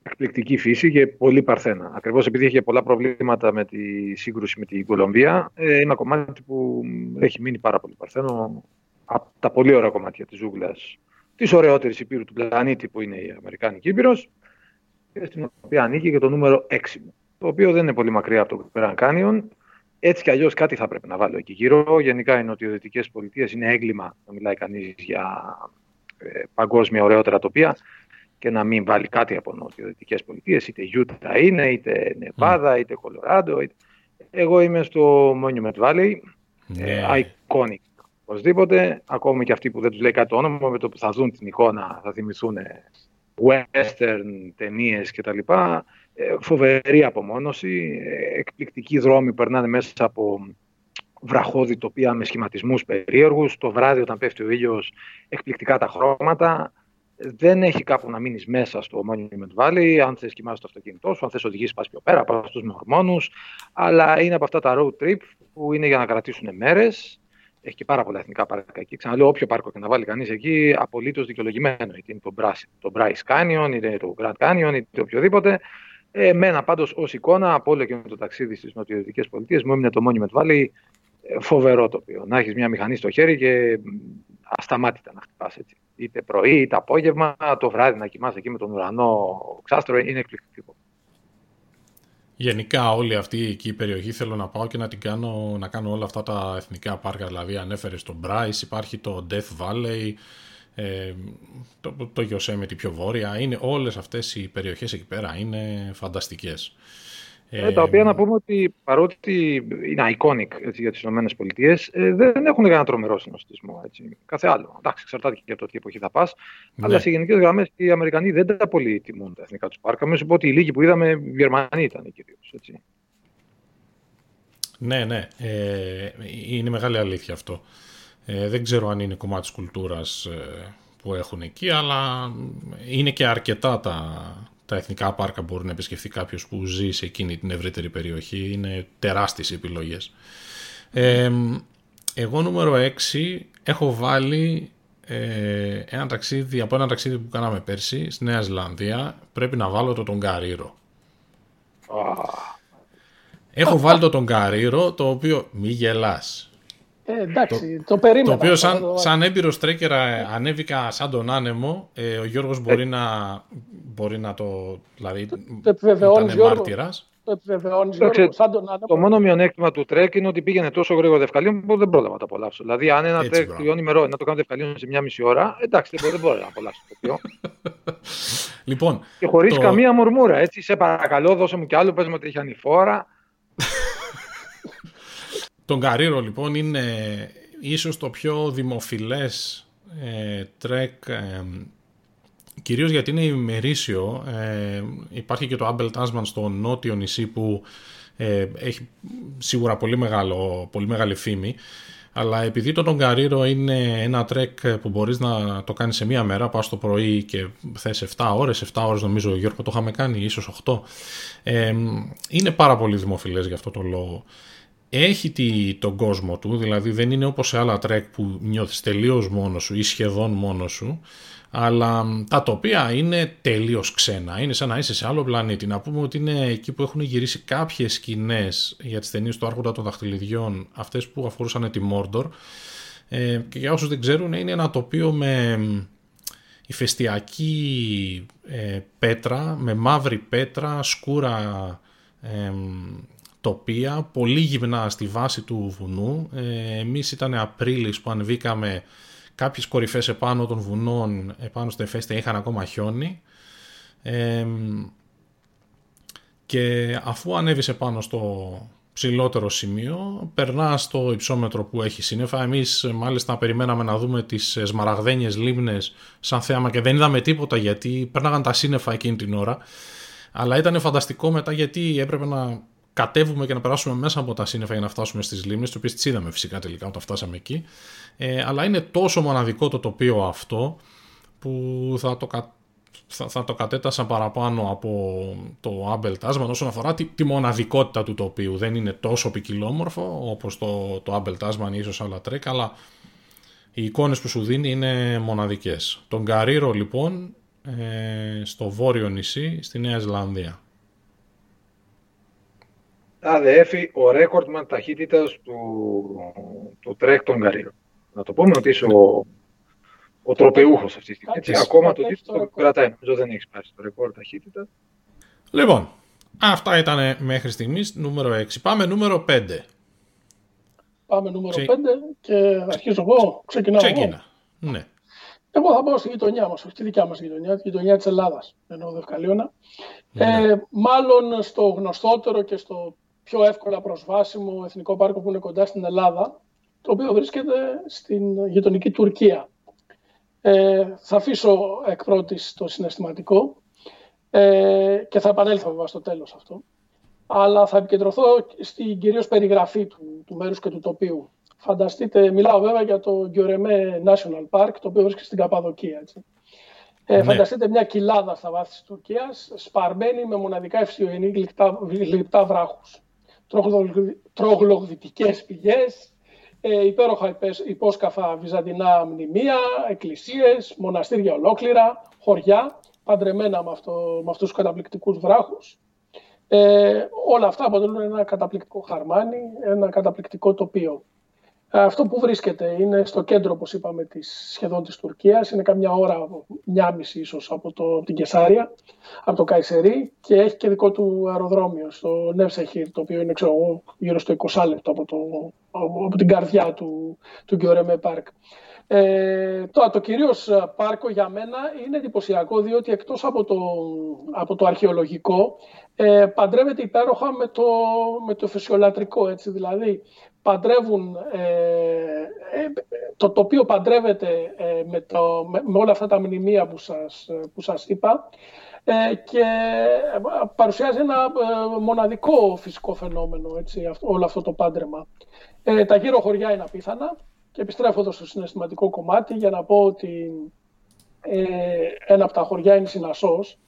Εκπληκτική φύση και πολύ παρθένα. Ακριβώς επειδή είχε πολλά προβλήματα με τη σύγκρουση με την Κολομβία, ε, είναι ένα κομμάτι που έχει μείνει πάρα πολύ παρθένο. Από τα πολύ ωραία κομμάτια της ζούγκλας της ωραιότερης υπήρου του πλανήτη που είναι η Αμερικάνικη Ήπειρος, και στην οποία ανήκει και το νούμερο 6 το οποίο δεν είναι πολύ μακριά από το Grand Canyon. Έτσι κι αλλιώς κάτι θα πρέπει να βάλω εκεί γύρω. Γενικά οι νοτιοδυτικές πολιτείες είναι έγκλημα να μιλάει κανείς για ε, παγκόσμια ωραιότερα τοπία και να μην βάλει κάτι από νοτιοδυτικές πολιτείες, είτε Γιούτα είναι, είτε Νεβάδα, είτε Κολοράντο. Είτε... Εγώ είμαι στο Monument Valley, ε, ναι. iconic Οπωσδήποτε, ακόμη και αυτοί που δεν τους λέει κάτι το όνομα, με το που θα δουν την εικόνα θα θυμηθούν western ταινίες κτλ. Ε, φοβερή απομόνωση, ε, εκπληκτικοί δρόμοι περνάνε μέσα από βραχώδη τοπία με σχηματισμούς περίεργους. Το βράδυ όταν πέφτει ο ήλιος, εκπληκτικά τα χρώματα. Δεν έχει κάπου να μείνεις μέσα στο Monument Valley, αν θες κοιμάσαι το αυτοκίνητό σου, αν θες οδηγήσεις πας πιο πέρα, πας στους μορμόνους. Αλλά είναι από αυτά τα road trip που είναι για να κρατήσουν μέρες έχει και πάρα πολλά εθνικά πάρκα εκεί. Ξαναλέω, όποιο πάρκο και να βάλει κανείς εκεί, απολύτως δικαιολογημένο. Είτε είναι το, Bryce, το Bryce Canyon, είτε το Grand Canyon, είτε οποιοδήποτε. Εμένα πάντως ως εικόνα από όλο και με το ταξίδι στις νοτιοδυτικές πολιτείες μου έμεινε το Monument Valley φοβερό τοπίο. Να έχεις μια μηχανή στο χέρι και ασταμάτητα να χτυπάς έτσι. Είτε πρωί είτε απόγευμα, το βράδυ να κοιμάσαι εκεί με τον ουρανό ξάστρο είναι εκπληκτικό. Γενικά όλη αυτή εκεί η περιοχή θέλω να πάω και να την κάνω, να κάνω όλα αυτά τα εθνικά πάρκα. Δηλαδή ανέφερες στον Bryce, υπάρχει το Death Valley, ε, το, το Yosemite πιο βόρεια. Είναι, όλες αυτές οι περιοχές εκεί πέρα είναι φανταστικές. Ε, τα οποία να πούμε ότι παρότι είναι iconic έτσι, για τις ΗΠΑ, ε, δεν έχουν κανένα τρομερό συνοστισμό. Έτσι. Κάθε άλλο. Εντάξει, εξαρτάται και από το τι εποχή θα πας. Ναι. Αλλά σε γενικές γραμμές οι Αμερικανοί δεν τα πολύ τιμούν τα εθνικά τους πάρκα. Μέσα από ότι οι λίγοι που είδαμε, οι Γερμανοί ήταν κυρίως. Ναι, ναι. Ε, είναι μεγάλη αλήθεια αυτό. Ε, δεν ξέρω αν είναι κομμάτι της κουλτούρας ε, που έχουν εκεί, αλλά είναι και αρκετά τα, τα εθνικά πάρκα μπορεί να επισκεφθεί κάποιος που ζει σε εκείνη την ευρύτερη περιοχή. Είναι τεράστιες επιλογές. Ε, εγώ νούμερο 6 έχω βάλει ε, ένα ταξίδι, από ένα ταξίδι που κάναμε πέρσι στη Νέα Ζηλανδία. Πρέπει να βάλω το τον Καρύρο. Έχω βάλει το Tongariro, το οποίο μη γελάς. Ε, εντάξει, το, το περίμενα. Το οποίο σαν, το... σαν έμπειρος trekker ανέβηκα σαν τον άνεμο. Ε, ο Γιώργος μπορεί, ε. να, μπορεί να το... Δηλαδή, το, το επιβεβαιώνεις, Γιώργο. Μάρτυρας. Το επιβεβαιώνεις, Γιώργο, σαν τον άνεμο. Το μόνο μειονέκτημα του trek είναι ότι πήγαινε τόσο γρήγορα Δευκαλίων που δεν πρόλαβα να το απολαύσω. Δηλαδή, αν ένα trek πληρώνει μερό να το κάνω Δευκαλίων σε μια μισή ώρα, εντάξει, δεν, δεν μπορώ να απολαύσω τοπίο. λοιπόν, και χωρίς το... καμία μουρμούρα. Έτσι, σε παρακαλώ, δώσε μου κι άλλο, πες μου ότι έχει ανηφόρα. Tongariro λοιπόν είναι ίσως το πιο δημοφιλές ε, trek ε, κυρίως γιατί είναι ημερήσιο. Ε, υπάρχει και το Abel Tasman στο νότιο νησί που ε, έχει σίγουρα πολύ, μεγάλο, πολύ μεγάλη φήμη. Αλλά επειδή το Tongariro είναι ένα trek που μπορείς να το κάνεις σε μία μέρα, πας το πρωί και θες 7 ώρες, 7 ώρες νομίζω Γιώργο το είχαμε κάνει, ίσως 8, ε, είναι πάρα πολύ δημοφιλές για αυτό το λόγο έχει τη, τον κόσμο του, δηλαδή δεν είναι όπως σε άλλα trek που νιώθεις τελείως μόνος σου ή σχεδόν μόνος σου, αλλά τα τοπία είναι τελείως ξένα, είναι σαν να είσαι σε άλλο πλανήτη. Να πούμε ότι είναι εκεί που έχουν γυρίσει κάποιες σκηνές για τις ταινίες του Άρχοντα των Δαχτυλιδιών, αυτές που αφορούσαν τη Μόρντορ, ε, και για όσους δεν ξέρουν είναι ένα τοπίο με ηφαιστειακή ε, πέτρα, με μαύρη πέτρα, σκούρα ε, τοπία, πολύ γυμνά στη βάση του βουνού. Ε, εμείς ήταν Απρίλης που ανεβήκαμε κάποιες κορυφές επάνω των βουνών, επάνω στο Εφέστια είχαν ακόμα χιόνι. και αφού ανέβησε πάνω στο ψηλότερο σημείο, περνάς στο υψόμετρο που έχει σύννεφα. Εμείς μάλιστα περιμέναμε να δούμε τις σμαραγδένιες λίμνες σαν θέαμα και δεν είδαμε τίποτα γιατί περνάγαν τα σύννεφα εκείνη την ώρα. Αλλά ήταν φανταστικό μετά γιατί έπρεπε να κατέβουμε και να περάσουμε μέσα από τα σύννεφα για να φτάσουμε στις λίμνες, το οποίο τις είδαμε φυσικά τελικά όταν φτάσαμε εκεί. Ε, αλλά είναι τόσο μοναδικό το τοπίο αυτό που θα το, θα, θα το κατέτασα παραπάνω από το Abel Tasman όσον αφορά τη, τη, μοναδικότητα του τοπίου. Δεν είναι τόσο ποικιλόμορφο όπως το, το Abel Tasman ή ίσως άλλα trek, αλλά οι εικόνες που σου δίνει είναι μοναδικές. Tongariro λοιπόν ε, στο βόρειο νησί στη Νέα Ζηλανδία. ΑΔΕΦ ο recordman ταχύτητας του, του trek Tongariro. Να το πούμε ότι είσαι ο, ο τροπαιούχος αυτής της στιγμή. Έτσι, ακόμα το τίτλο κρατάει. Νομίζω δεν έχεις πάρει το ρεκόρ ταχύτητα. Λοιπόν, αυτά ήταν μέχρι στιγμής νούμερο 6. Πάμε νούμερο 5. Πάμε νούμερο Ξε... 5 και αρχίζω εγώ. Ξεκινάω Ξεκίνα. Εγώ. Ναι. Εγώ θα πάω στη γειτονιά μας, όχι τη δικιά μας γειτονιά, τη γειτονιά της Ελλάδας, ενώ Δευκαλίωνα. Ναι. Ε, μάλλον στο γνωστότερο και στο πιο εύκολα προσβάσιμο εθνικό πάρκο που είναι κοντά στην Ελλάδα, το οποίο βρίσκεται στην γειτονική Τουρκία. Ε, θα αφήσω εκ πρώτης το συναισθηματικό ε, και θα επανέλθω βέβαια στο τέλος αυτό. Αλλά θα επικεντρωθώ στην κυρίως περιγραφή του, του μέρους και του τοπίου. Φανταστείτε, μιλάω βέβαια για το Γκιορεμέ National Park, το οποίο βρίσκεται στην Καπαδοκία. Έτσι. Ε, ναι. Φανταστείτε μια κοιλάδα στα βάθη της Τουρκίας, σπαρμένη με μοναδικά ευσιογενή γλυπτά βράχους τρογλωδυτικές πηγές, ε, υπέροχα υπόσκαφα βυζαντινά μνημεία, εκκλησίες, μοναστήρια ολόκληρα, χωριά, παντρεμένα με, αυτό, με αυτούς τους καταπληκτικούς βράχους. Ε, όλα αυτά αποτελούν ένα καταπληκτικό χαρμάνι, ένα καταπληκτικό τοπίο. Αυτό που βρίσκεται είναι στο κέντρο, όπως είπαμε, της, σχεδόν της Τουρκίας. Είναι καμιά ώρα, μια μισή ίσως από, το, από την Κεσάρια, από το Καϊσερί και έχει και δικό του αεροδρόμιο στο Νεύσεχιρ, το οποίο είναι ξέρω, γύρω στο 20 λεπτό από, το, από την καρδιά του, του Γκιορέμε Πάρκ. Ε, το, το κυρίως πάρκο για μένα είναι εντυπωσιακό διότι εκτός από το, από το αρχαιολογικό ε, παντρεύεται υπέροχα με το, με το φυσιολατρικό έτσι δηλαδή παντρεύουν, ε, ε, το τοπίο παντρεύεται ε, με, το, με, όλα αυτά τα μνημεία που σας, που σας είπα και παρουσιάζει ένα μοναδικό φυσικό φαινόμενο έτσι, όλο αυτό το πάντρεμα. τα γύρω χωριά είναι απίθανα και επιστρέφω εδώ στο συναισθηματικό κομμάτι για να πω ότι ένα από τα χωριά είναι Συνασσός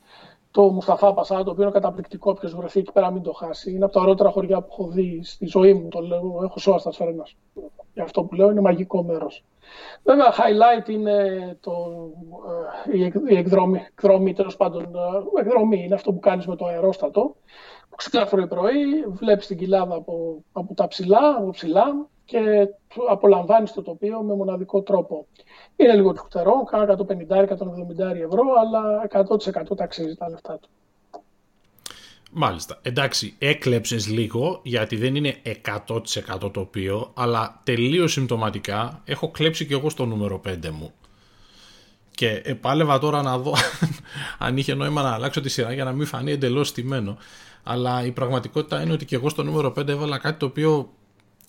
το Μουσταφά Πασά, το οποίο είναι καταπληκτικό. Όποιος βρεθεί εκεί πέρα, μην το χάσει. Είναι από τα ωραιότερα χωριά που έχω δει στη ζωή μου. Το λέω, έχω σώα στα σφαίρενα. Γι' αυτό που λέω είναι μαγικό μέρος. Βέβαια, highlight είναι το, ε, η εκδρομή, εκδρομή τέλος πάντων. Ε, εκδρομή είναι αυτό που κάνεις με το αερόστατο. Που ξυπνά πρωί, βλέπεις την κοιλάδα από, από τα ψηλά, από ψηλά και απολαμβάνεις το τοπίο με μοναδικό τρόπο. Είναι λίγο τυχτερό, κάνα 150-170 ευρώ, αλλά 100% ταξίζει τα λεφτά του. Μάλιστα. Εντάξει, έκλεψες λίγο γιατί δεν είναι 100% τοπίο, αλλά τελείως συμπτωματικά έχω κλέψει και εγώ στο νούμερο 5 μου. Και επάλευα τώρα να δω αν είχε νόημα να αλλάξω τη σειρά για να μην φανεί εντελώς στημένο. Αλλά η πραγματικότητα είναι ότι και εγώ στο νούμερο 5 έβαλα κάτι το οποίο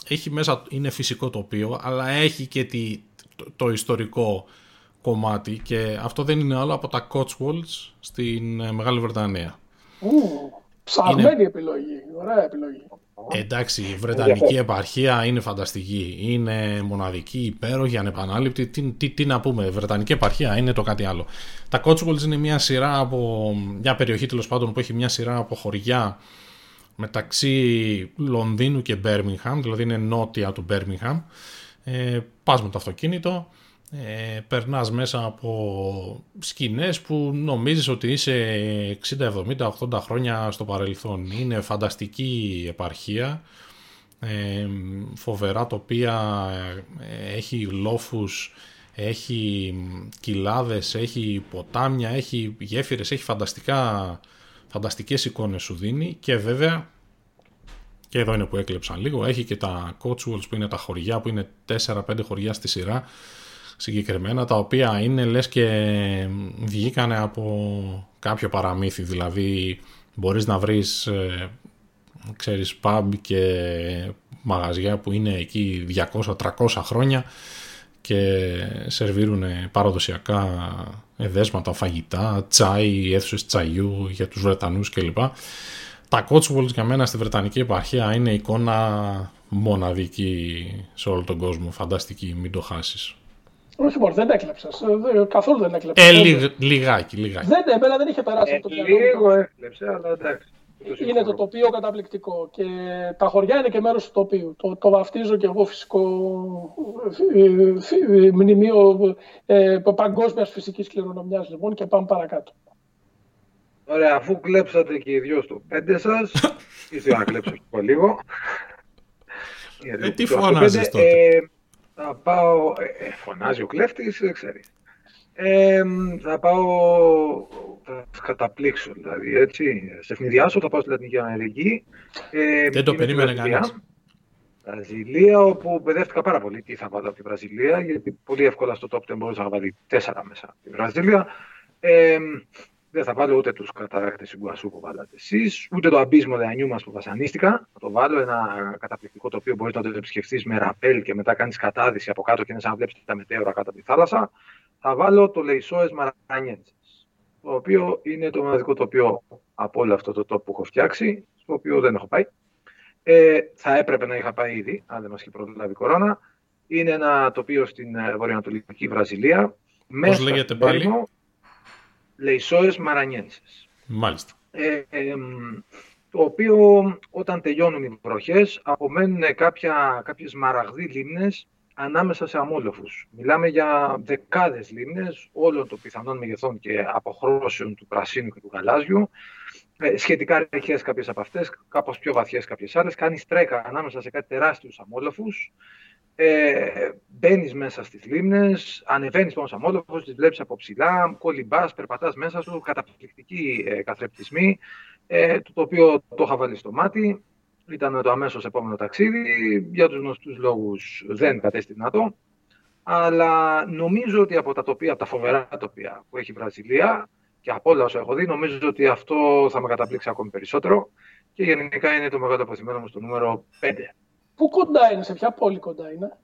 έχει μέσα, είναι φυσικό τοπίο, αλλά έχει και τη, το, ιστορικό κομμάτι και αυτό δεν είναι άλλο από τα Cotswolds στην ε, Μεγάλη Βρετανία. ψαγμένη είναι... επιλογή, ωραία επιλογή. Εντάξει, η Βρετανική επαρχία είναι φανταστική. Είναι μοναδική, υπέροχη, ανεπανάληπτη. Τι, τι, τι να πούμε, η Βρετανική επαρχία είναι το κάτι άλλο. Τα Cotswolds είναι μια σειρά από. μια περιοχή τέλος πάντων που έχει μια σειρά από χωριά μεταξύ Λονδίνου και Μπέρμιγχαμ, δηλαδή είναι νότια του Μπέρμιγχαμ. Ε, πας με το αυτοκίνητο, ε, περνάς μέσα από σκηνές που νομίζεις ότι είσαι 60, 70, 80 χρόνια στο παρελθόν. Είναι φανταστική επαρχία, ε, φοβερά τοπία, ε, έχει λόφους, έχει κοιλάδες, έχει ποτάμια, έχει γέφυρες, έχει φανταστικά φανταστικές εικόνες σου δίνει και βέβαια και εδώ είναι που έκλεψαν λίγο έχει και τα Cotswolds που είναι τα χωριά που είναι 4-5 χωριά στη σειρά συγκεκριμένα τα οποία είναι λες και βγήκανε από κάποιο παραμύθι δηλαδή μπορείς να βρεις ε, ξέρεις pub και μαγαζιά που είναι εκεί 200-300 χρόνια και σερβίρουν παραδοσιακά εδέσματα, φαγητά, τσάι, αίθουσες τσαγιού για τους Βρετανούς κλπ. Τα Cotswolds για μένα στη Βρετανική επαρχία είναι εικόνα μοναδική σε όλο τον κόσμο. Φανταστική, μην το χάσεις. Όχι μόνο, δεν έκλεψες. Ε, καθόλου δεν έκλεψες. Ε, λιγάκι, λιγάκι. Δεν, εμένα δεν είχε περάσει ε, από το Λίγο έκλεψε, αλλά εντάξει. Είναι το τοπίο καταπληκτικό και τα χωριά είναι και μέρος του τοπίου. Το, το βαφτίζω και εγώ φυσικό ε, ε, μνημείο ε, παγκόσμιας φυσικής κληρονομιάς λοιπόν και πάμε παρακάτω. Ωραία, αφού κλέψατε και οι δυο στο πέντε σας, ήθελα να κλέψω και λίγο. Ε, τι φωνάζεις τότε; Ε, θα πάω, ε, φωνάζει ο κλέφτης, δεν ξέρεις. Ε, θα πάω, θα καταπλήξω δηλαδή, έτσι. Σε ευνηδιάσω, θα πάω στη Λατινική Αμερική. Ε, Δεν το περίμενε κανείς. Βραζιλία, όπου παιδεύτηκα πάρα πολύ τι θα βάλω από τη Βραζιλία, γιατί πολύ εύκολα στο top 10 μπορούσα να βάλει τέσσερα μέσα από τη Βραζιλία. Ε, δεν θα βάλω ούτε τους καταράκτε Ιγκουασού που βάλατε εσείς, ούτε το αμπίσμο Δεανιού μας που βασανίστηκα. Θα το βάλω ένα καταπληκτικό το οποίο μπορείς να το επισκεφθείς με ραπέλ και μετά κάνεις κατάδυση από κάτω και είναι σαν να βλέπει τα μετέωρα κάτω από τη θάλασσα θα βάλω το Λεϊσόες Μαρανιέντσες, το οποίο είναι το μοναδικό τοπίο από όλο αυτό το τόπο που έχω φτιάξει, στο οποίο δεν έχω πάει. Ε, θα έπρεπε να είχα πάει ήδη, αν δεν μας είχε προλάβει η κορώνα. Είναι ένα τοπίο στην ε, βορειοανατολική Βραζιλία. Πώς λέγεται πάλι; Λεϊσόες Μαρανιέντσες. Μάλιστα. Ε, το οποίο όταν τελειώνουν οι βροχές απομένουν κάποια, κάποιες μαραγδί λίμνες ανάμεσα σε αμόλοφους. Μιλάμε για δεκάδες λίμνες όλων των πιθανών μεγεθών και αποχρώσεων του πρασίνου και του γαλάζιου. Ε, σχετικά ρεχές κάποιες από αυτές, κάπως πιο βαθιές κάποιες άλλες. Κάνεις στρέκα ανάμεσα σε κάτι τεράστιους αμόλοφους. ε, μπαίνεις μέσα στις λίμνες, ανεβαίνεις πάνω σαμόλοφος, τις βλέπεις από ψηλά, κολυμπάς, περπατάς μέσα σου, καταπληκτική ε, καθρεπτισμή, ε, το, οποίο το είχα βάλει στο μάτι. Ήταν το αμέσως επόμενο ταξίδι, για τους γνωστούς λόγους δεν κατέστη δυνατό. Αλλά νομίζω ότι από τα τοπία, από τα φοβερά τοπία που έχει η Βραζιλία και από όλα όσα έχω δει, νομίζω ότι αυτό θα με καταπλήξει ακόμη περισσότερο και γενικά είναι το μεγάλο αποθυμένο μου στο νούμερο 5. Πού κοντά είναι, σε ποια πόλη κοντά είναι;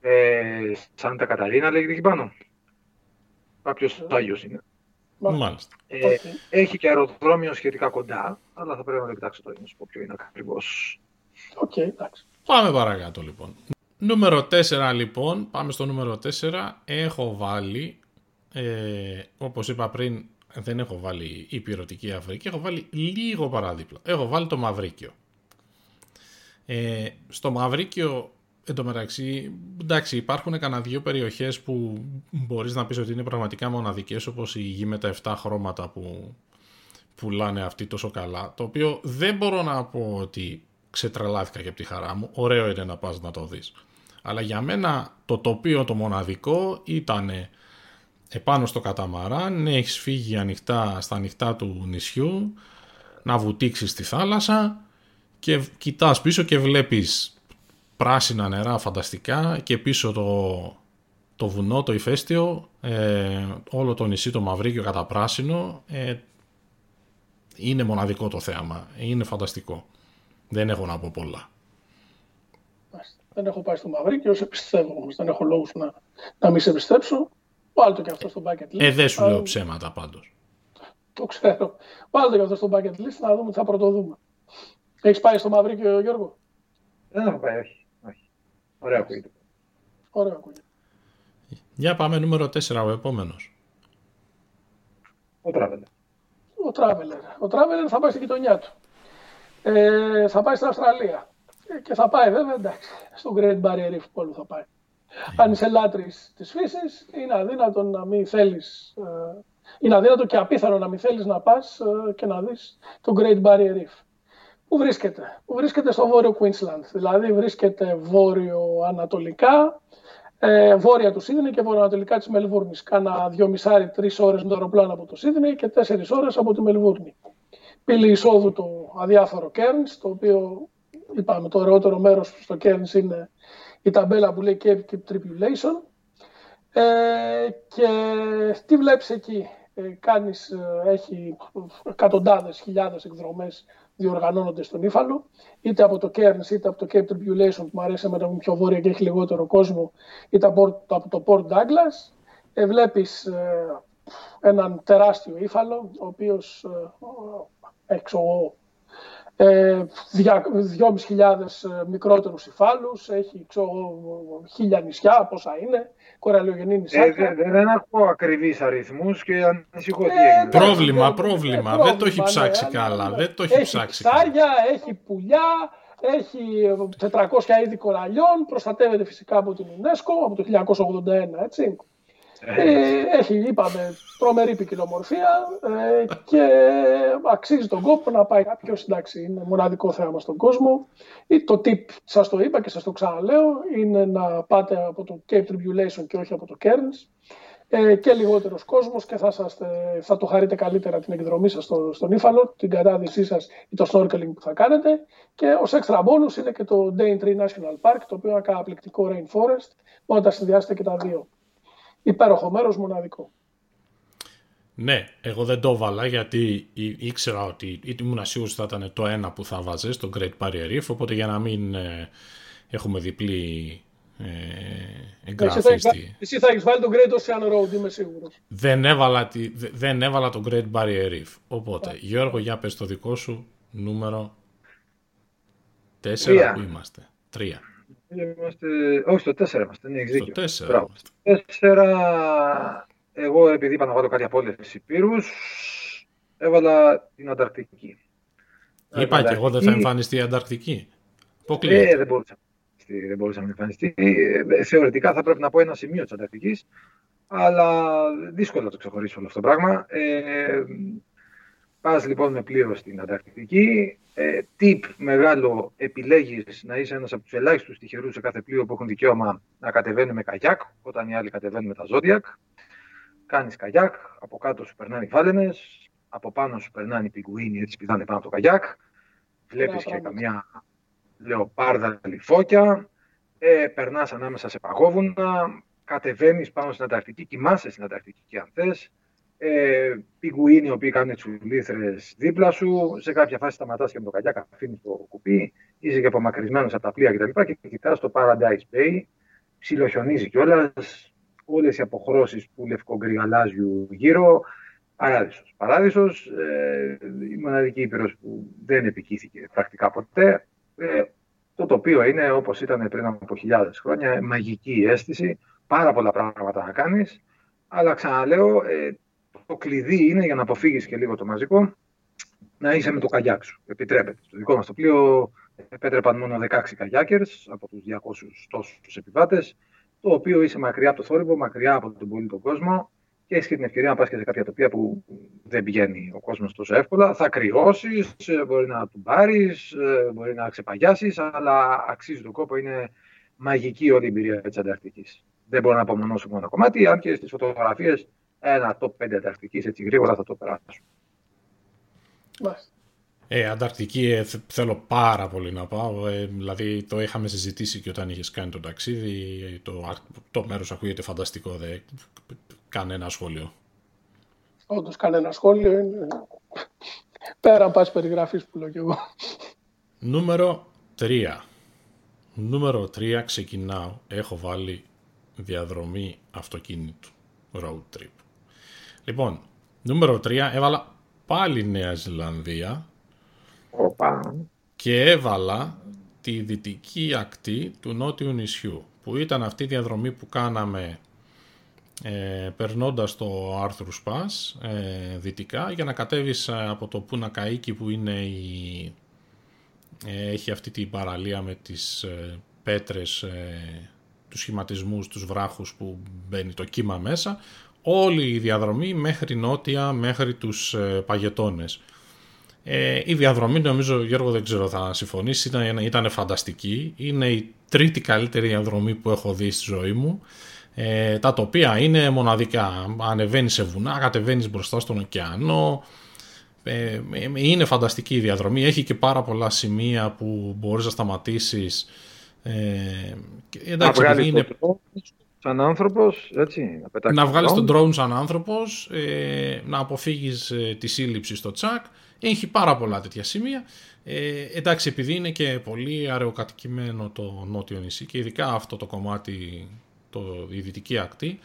Ε, Σάντα Καταρίνα λέγεται εκεί πάνω. Κάποιος ε. Άγιος είναι. Μάλιστα. Ε, Έχει και αεροδρόμιο σχετικά κοντά, αλλά θα πρέπει να το κοιτάξω τώρα να σου πω ποιο είναι ακριβώς. Οκ, εντάξει. Πάμε παρακάτω λοιπόν. Νούμερο 4 λοιπόν, πάμε στο νούμερο 4. Έχω βάλει, ε, όπως είπα πριν, δεν έχω βάλει ηπειρωτική Αφρική, έχω βάλει λίγο παράδειγμα. Έχω βάλει το Μαυρίκιο. Ε, στο Μαυρίκιο, εν τω μεταξύ, εντάξει, υπάρχουν κανένα δύο περιοχές που μπορείς να πεις ότι είναι πραγματικά μοναδικές, όπως η γη με τα 7 χρώματα που πουλάνε αυτοί τόσο καλά, το οποίο δεν μπορώ να πω ότι ξετρελάθηκα και από τη χαρά μου, ωραίο είναι να πας να το δεις. Αλλά για μένα το τοπίο το μοναδικό ήταν επάνω στο καταμαράν, έχεις φύγει ανοιχτά στα ανοιχτά του νησιού, να βουτήξεις στη θάλασσα και κοιτάς πίσω και βλέπεις πράσινα νερά φανταστικά και πίσω το, το βουνό, το ηφαίστειο, ε, όλο το νησί το μαυρίκιο κατά πράσινο, ε, είναι μοναδικό το θέαμα, είναι φανταστικό. Δεν έχω να πω πολλά. Δεν έχω πάει στο Μαυρίκιο, σε πιστεύω όμως, δεν έχω λόγους να, να μην σε πιστέψω. Βάλτε το και αυτό στο bucket list. Ε, δεν σου λέω ψέματα πάντως. Το ξέρω. Βάλτε το και αυτό στο bucket list να δούμε τι θα πρωτοδούμε. Έχεις πάει στο Μαυρίκιο, Γιώργο; Δεν έχω πάει, όχι. Όχι. Ωραία ακούγεται. Ωραία ακούγεται. Για πάμε νούμερο 4, ο επόμενος. Ο Traveler. Ο Traveler. Ο Traveler θα πάει στην γειτονιά του. Ε, θα πάει στην Αυστραλία. Ε, και θα πάει βέβαια, εντάξει, στο Great Barrier Reef που θα πάει. Αν είσαι λάτρης της φύσης, είναι αδύνατο να μην θέλεις, ε, είναι αδύνατο και απίθανο να μην θέλεις να πας ε, και να δεις το Great Barrier Reef. Πού βρίσκεται; Πού βρίσκεται στο βόρειο Queensland, δηλαδή βρίσκεται βόρειο-ανατολικά, ε, βόρεια του Σίδνεϊ και βορειοανατολικά της Μελβούρνης. Κάνα δυο μισάρι, τρεις ώρες με το αεροπλάνο από το Σίδνεϊ και τέσσερις ώρες από τη Μελβούρνη. Πύλη εισόδου το αδιάφορο Cairns, το οποίο είπαμε το ωραιότερο μέρος στο Cairns είναι η ταμπέλα που λέει Cape Tribulation. Ε, και τι βλέπεις εκεί, ε, κάνεις, ε, έχει εκατοντάδες, χιλιάδες εκδρομές διοργανώνονται στον Ήφαλο, είτε από το Cairns είτε από το Cape Tribulation που μου αρέσει μετά πιο βόρεια και έχει λιγότερο κόσμο, είτε από το Port Douglas. Ε, βλέπεις ε, έναν τεράστιο Ήφαλο, ο οποίος ε, έξω ε, 2.500 ε, μικρότερους υφάλους, έχει ξέρω, χίλια νησιά, πόσα είναι, κοραλιογενή νησιά. Ε, δεν, δεν έχω ακριβείς αριθμούς και ανησυχώ τι ε, Πρόβλημα, πρόβλημα, δεν το έχει ναι, ψάξει ναι, καλά, ναι. δεν το έχει, έχει ψάξει ψάρια, έχει πουλιά, έχει 400 είδη κοραλιών, προστατεύεται φυσικά από την UNESCO από το 1981, έτσι. Ε, έχει, είπαμε, τρομερή ποικιλομορφία ε, και αξίζει τον κόπο να πάει κάποιος. Εντάξει, είναι μοναδικό θέαμα στον κόσμο. Το tip, σας το είπα και σας το ξαναλέω, είναι να πάτε από το Cape Tribulation και όχι από το Cairns. Ε, και λιγότερος κόσμος και θα, σας, θα το χαρείτε καλύτερα την εκδρομή σας στο, στον ύφαλο, την κατάδυσή σας ή το snorkeling που θα κάνετε. Και ως extra bonus είναι και το Daintree National Park, το οποίο είναι ένα καταπληκτικό rainforest. Μπορείτε να τα συνδυάσετε και τα δύο υπέροχο μέρος, μοναδικό. Ναι, εγώ δεν το βάλα γιατί ήξερα ότι ήμουν σίγουρος θα ήταν το ένα που θα βάζες το Great Barrier Reef, οπότε για να μην ε, έχουμε διπλή ε, εγγράφη. Εσύ θα, εσύ θα έχεις βάλει το Great Ocean Road, είμαι σίγουρος. Δεν έβαλα, δεν έβαλα το Great Barrier Reef. Οπότε, Γιώργο, για πες το δικό σου νούμερο 4 που είμαστε. Τρία. Είμαστε... Όχι, στο 4 είμαστε. Ναι, δίκιο. Στο 4. 4. Εγώ, επειδή είπα να βάλω κάτι από όλες τις υπήρους, έβαλα την Ανταρκτική. Είπα και εγώ δεν θα εμφανιστεί η Ανταρκτική. Ε, δεν μπορούσα, δεν μπορούσα να εμφανιστεί. Ε, θεωρητικά θα πρέπει να πω ένα σημείο της Ανταρκτικής, αλλά δύσκολο να το ξεχωρίσω όλο αυτό το πράγμα. Ε, Πας λοιπόν με πλοίο στην Ανταρκτική. Ε, tip μεγάλο, επιλέγεις να είσαι ένας από τους ελάχιστους τυχερούς σε κάθε πλοίο που έχουν δικαίωμα να κατεβαίνουν με καγιάκ, όταν οι άλλοι κατεβαίνουν με τα Zodiac. Κάνεις καγιάκ, από κάτω σου περνάνε οι φάλαινες, από πάνω σου περνάνε οι πιγκουίνοι, έτσι πηδάνε πάνω από το καγιάκ. Βλέπεις και καμιά λεοπάρδα λιφόκια, ε, περνάς ανάμεσα σε παγόβουνα, κατεβαίνεις πάνω στην Ανταρκτική, κοιμάσαι στην Ανταρκτική αν θες, ε, πιγκουίνοι οι οποίοι κάνουν τσουλήθρες δίπλα σου. Σε κάποια φάση σταματάς και με το καγιάκα, αφήνεις το κουπί, είσαι και απομακρυσμένος από τα πλοία κτλ. Και, και κοιτάς το Paradise Bay, ψιλοχιονίζει κιόλας. Όλες οι αποχρώσεις που λευκογκριγαλάζιου γύρω. Παράδεισος. Παράδεισος, ε, η μοναδική ήπειρος που δεν επικήθηκε πρακτικά ποτέ. Ε, το τοπίο είναι όπως ήταν πριν από χιλιάδες χρόνια, μαγική αίσθηση, πάρα πολλά πράγματα να κάνεις. Αλλά ξαναλέω, ε, το κλειδί είναι για να αποφύγεις και λίγο το μαζικό να είσαι με το καγιάκ σου. Επιτρέπεται. Στο δικό μας το πλοίο επέτρεπαν μόνο 16 καγιάκερς από τους 200 τόσους επιβάτες, το οποίο είσαι μακριά από το θόρυβο, μακριά από τον πολύ τον κόσμο και έχεις και την ευκαιρία να πας και σε κάποια τοπία που δεν πηγαίνει ο κόσμος τόσο εύκολα. Θα κρυώσεις, μπορεί να του πάρει, μπορεί να ξεπαγιάσεις, αλλά αξίζει τον κόπο. Είναι μαγική όλη η εμπειρία της Ανταρκτικής. Δεν μπορώ να απομονώσω μόνο ένα κομμάτι, αν και στις φωτογραφίες ένα top 5 Ανταρκτικής έτσι γρήγορα θα το περάσω. Ε, Ανταρκτική ε, θέλω πάρα πολύ να πάω. Ε, δηλαδή το είχαμε συζητήσει και όταν είχες κάνει το ταξίδι. Το, το μέρος ακούγεται φανταστικό. Δε, κανένα σχόλιο. Όντως, κανένα σχόλιο είναι. Πέρα πα περιγραφής που λέω κι εγώ. Νούμερο 3. Νούμερο 3 ξεκινάω. Έχω βάλει διαδρομή αυτοκίνητου. Road trip. Λοιπόν, νούμερο 3 έβαλα πάλι Νέα Ζηλανδία Οπα. και έβαλα τη δυτική ακτή του νότιου νησιού που ήταν αυτή η διαδρομή που κάναμε ε, περνώντας το Άρθρους Pass ε, δυτικά για να κατέβεις ε, από το Πούνα Καΐκι που είναι η, ε, έχει αυτή την παραλία με τις ε, πέτρες, ε, τους σχηματισμούς, τους βράχους που μπαίνει το κύμα μέσα όλη η διαδρομή μέχρι νότια, μέχρι τους ε, παγετώνες. Ε, η διαδρομή νομίζω, Γιώργο δεν ξέρω θα συμφωνήσεις, ήταν, ήταν φανταστική. Είναι η τρίτη καλύτερη διαδρομή που έχω δει στη ζωή μου. Ε, τα τοπία είναι μοναδικά. Ανεβαίνεις σε βουνά, κατεβαίνεις μπροστά στον ωκεανό. Ε, είναι φανταστική η διαδρομή. Έχει και πάρα πολλά σημεία που μπορείς να σταματήσεις. Ε, εντάξει, είναι σαν άνθρωπος, έτσι, να Να βγάλεις τον drone σαν άνθρωπος, ε, να αποφύγεις ε, τη σύλληψη στο τσακ. Έχει πάρα πολλά τέτοια σημεία. Ε, εντάξει, επειδή είναι και πολύ αραιοκατοικημένο το νότιο νησί και ειδικά αυτό το κομμάτι, το, η δυτική ακτή,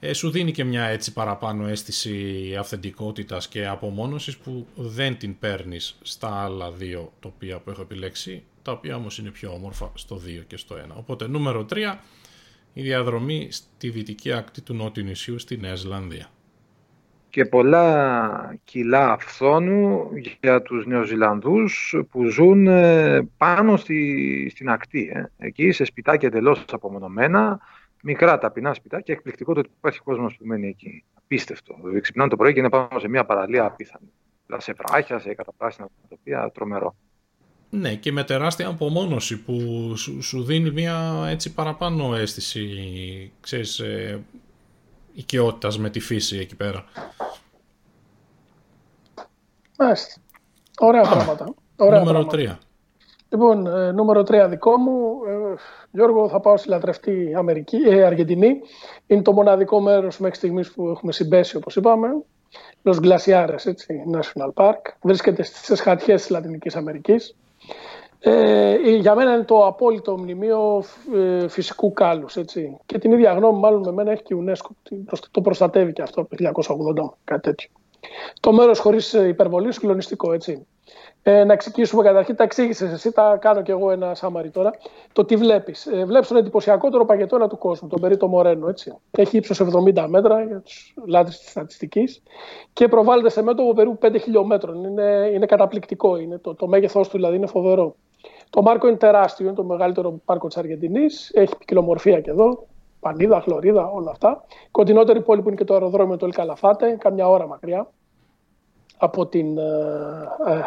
ε, σου δίνει και μια έτσι παραπάνω αίσθηση αυθεντικότητας και απομόνωσης που δεν την παίρνεις στα άλλα δύο τοπία που έχω επιλέξει, τα οποία όμως είναι πιο όμορφα στο 2 και στο 1. Οπότε νούμερο 3, η διαδρομή στη δυτική ακτή του Νότιου νησιού στη Νέα Ζηλανδία. Και πολλά κιλά αυθόνου για τους Νεοζηλανδούς που ζουν ε, πάνω στη, στην ακτή. Ε. Εκεί σε σπιτάκια εντελώς απομονωμένα, μικρά ταπεινά σπιτάκια, εκπληκτικό το ότι υπάρχει κόσμος που μένει εκεί. Απίστευτο. Δηλαδή, ξυπνάνε το πρωί και είναι πάνω σε μια παραλία απίθανη. Σε βράχια, σε καταπράσινα τοπία, τρομερό. Ναι, και με τεράστια απομόνωση που σου, δίνει μια έτσι παραπάνω αίσθηση, ξέρεις, ε, οικειότητας με τη φύση εκεί πέρα. Μάλιστα. Ωραία πράγματα. Ωραία νούμερο 3. Λοιπόν, ε, νούμερο 3 δικό μου. Ε, Γιώργο, θα πάω στη λατρευτή Αμερική, ε, Αργεντινή. Είναι το μοναδικό μέρος μέχρι στιγμής που έχουμε συμπέσει, όπως είπαμε. Los Glaciares, έτσι, National Park. Βρίσκεται στις χατιές της Λατινικής Αμερικής. Ε, για μένα είναι το απόλυτο μνημείο ε, φυσικού κάλους. Έτσι. Και την ίδια γνώμη μάλλον με μένα έχει και η UNESCO. Το προστατεύει και αυτό το 1980, κάτι τέτοιο. Το μέρος χωρίς υπερβολή, συγκλονιστικό, έτσι. Ε, να εξηγήσουμε καταρχήν, τα εξήγησες εσύ, τα κάνω κι εγώ ένα σάμαρι τώρα. Το τι βλέπεις. Ε, βλέπεις τον εντυπωσιακότερο παγετώνα του κόσμου, τον Περίτο Μορένο. Έτσι. Έχει ύψος 70 μέτρα για τους λάτρε της στατιστικής και προβάλλεται σε μέτωπο περίπου 5 χιλιόμετρων. Είναι, είναι καταπληκτικό. Είναι, το, το μέγεθός του δηλαδή είναι φοβερό. Το Μάρκο είναι τεράστιο, είναι το μεγαλύτερο πάρκο της Αργεντινής. Έχει ποικιλομορφία και εδώ. Πανίδα, χλωρίδα, όλα αυτά. Κοντινότερη πόλη που είναι και το αεροδρόμιο του Ελκαλαφάτε, καμιά ώρα μακριά. Από, την,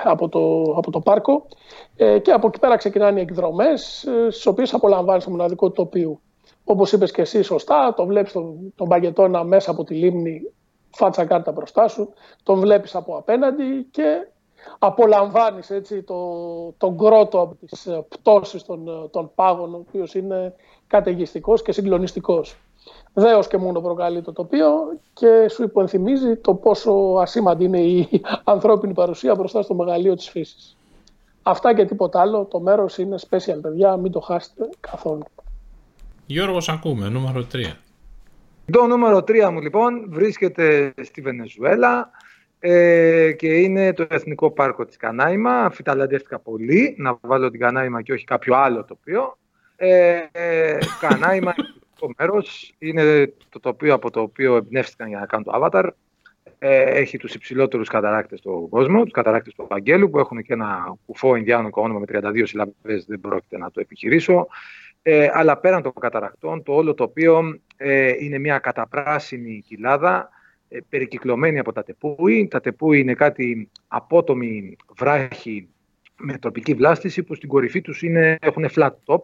από, το, από το πάρκο και από εκεί πέρα ξεκινάνε οι εκδρομές στις οποίες απολαμβάνεις το μοναδικό τοπίο. Όπως είπες και εσύ σωστά, το βλέπεις τον, τον Παγκετώνα μέσα από τη λίμνη φάτσα κάρτα μπροστά σου, τον βλέπεις από απέναντι και απολαμβάνεις έτσι, το, τον κρότο από τις ε, πτώσεις των, ε, των πάγων, ο οποίος είναι καταιγιστικός και συγκλονιστικός. Δέος και μόνο προκαλεί το τοπίο και σου υπενθυμίζει το πόσο ασήμαντη είναι η ανθρώπινη παρουσία μπροστά στο μεγαλείο της φύσης. Αυτά και τίποτα άλλο. Το μέρος είναι special, παιδιά. Μην το χάσετε καθόλου. Γιώργος, ακούμε. Νούμερο 3. Το νούμερο 3 μου λοιπόν βρίσκεται στη Βενεζουέλα ε, και είναι το Εθνικό Πάρκο της Κανάιμα. Αφιταλαντεύτηκα πολύ να βάλω την Κανάιμα και όχι κάποιο άλλο τοπίο. Ε, ε, Κανάιμα το μέρος είναι το τοπίο από το οποίο εμπνεύστηκαν για να κάνουν το Avatar. Ε, έχει τους υψηλότερους καταράκτες στον κόσμο, τους καταράκτες του Αγγέλου που έχουν και ένα κουφό Ινδιάνο όνομα με 32 συλλαβές, δεν πρόκειται να το επιχειρήσω. Ε, αλλά πέραν των καταρακτών, το όλο τοπίο ε, είναι μια καταπράσινη κοιλάδα ε, περικυκλωμένη από τα τεπούι. Τα τεπούι είναι κάτι απότομη βράχη με τροπική βλάστηση που στην κορυφή τους είναι, έχουν flat top,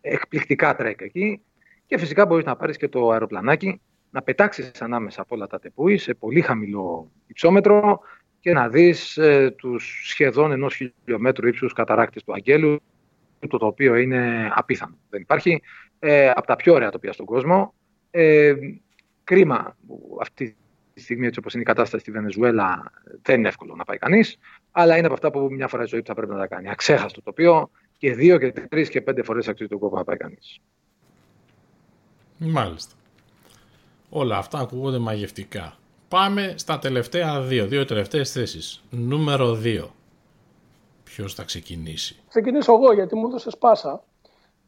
εκπληκτικά τρέκα εκεί και φυσικά μπορείς να πάρεις και το αεροπλανάκι να πετάξεις ανάμεσα από όλα τα τεπούι σε πολύ χαμηλό υψόμετρο και να δεις ε, τους σχεδόν ενός χιλιόμετρου ύψους καταράκτες του Αγγέλου το οποίο είναι απίθανο. Δεν υπάρχει. Ε, από τα πιο ωραία τοπία στον κόσμο. Ε, κρίμα που αυτή τη στιγμή, έτσι όπως είναι η κατάσταση στη Βενεζουέλα, δεν είναι εύκολο να πάει κανείς, αλλά είναι από αυτά που μια φορά η ζωή θα πρέπει να τα κάνει. Αξέχαστο τοπίο και δύο και τρεις και πέντε φορές αξίζει τον κόπο να πάει κανείς. Μάλιστα. Όλα αυτά ακούγονται μαγευτικά. Πάμε στα τελευταία δύο, δύο τελευταίες θέσεις. Νούμερο 2. Ποιος θα ξεκινήσει; Ξεκινήσω εγώ γιατί μου έδωσε πάσα.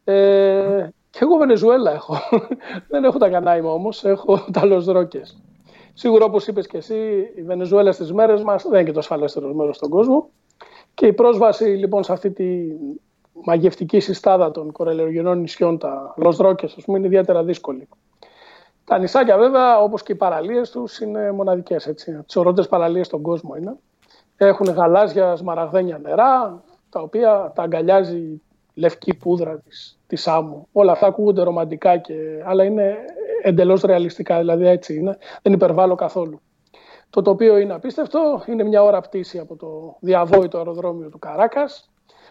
Ε, και εγώ Βενεζουέλα έχω. Δεν έχω τα κανάιμα όμως, έχω τα Λοσδρόκες. Σίγουρα όπως είπες και εσύ, η Βενεζουέλα στις μέρες μας δεν είναι και το ασφαλέστερο μέρος στον κόσμο. Και η πρόσβαση λοιπόν σε αυτή τη μαγευτική συστάδα των κορελαιογενών νησιών, τα Λοσδρόκες, ας πούμε, είναι ιδιαίτερα δύσκολη. Τα νησάκια βέβαια, όπως και οι παραλίες τους, είναι μοναδικές, έτσι. Τις ωραίες παραλίες στον κόσμο είναι. Έχουν γαλάζια σμαραγδένια νερά, τα οποία τα αγκαλιάζει λευκή πούδρα της, της άμμου. Όλα αυτά ακούγονται ρομαντικά, και, αλλά είναι εντελώς ρεαλιστικά, δηλαδή έτσι είναι, δεν υπερβάλλω καθόλου. Το τοπίο είναι απίστευτο, είναι μια ώρα πτήση από το διαβόητο αεροδρόμιο του Καράκας.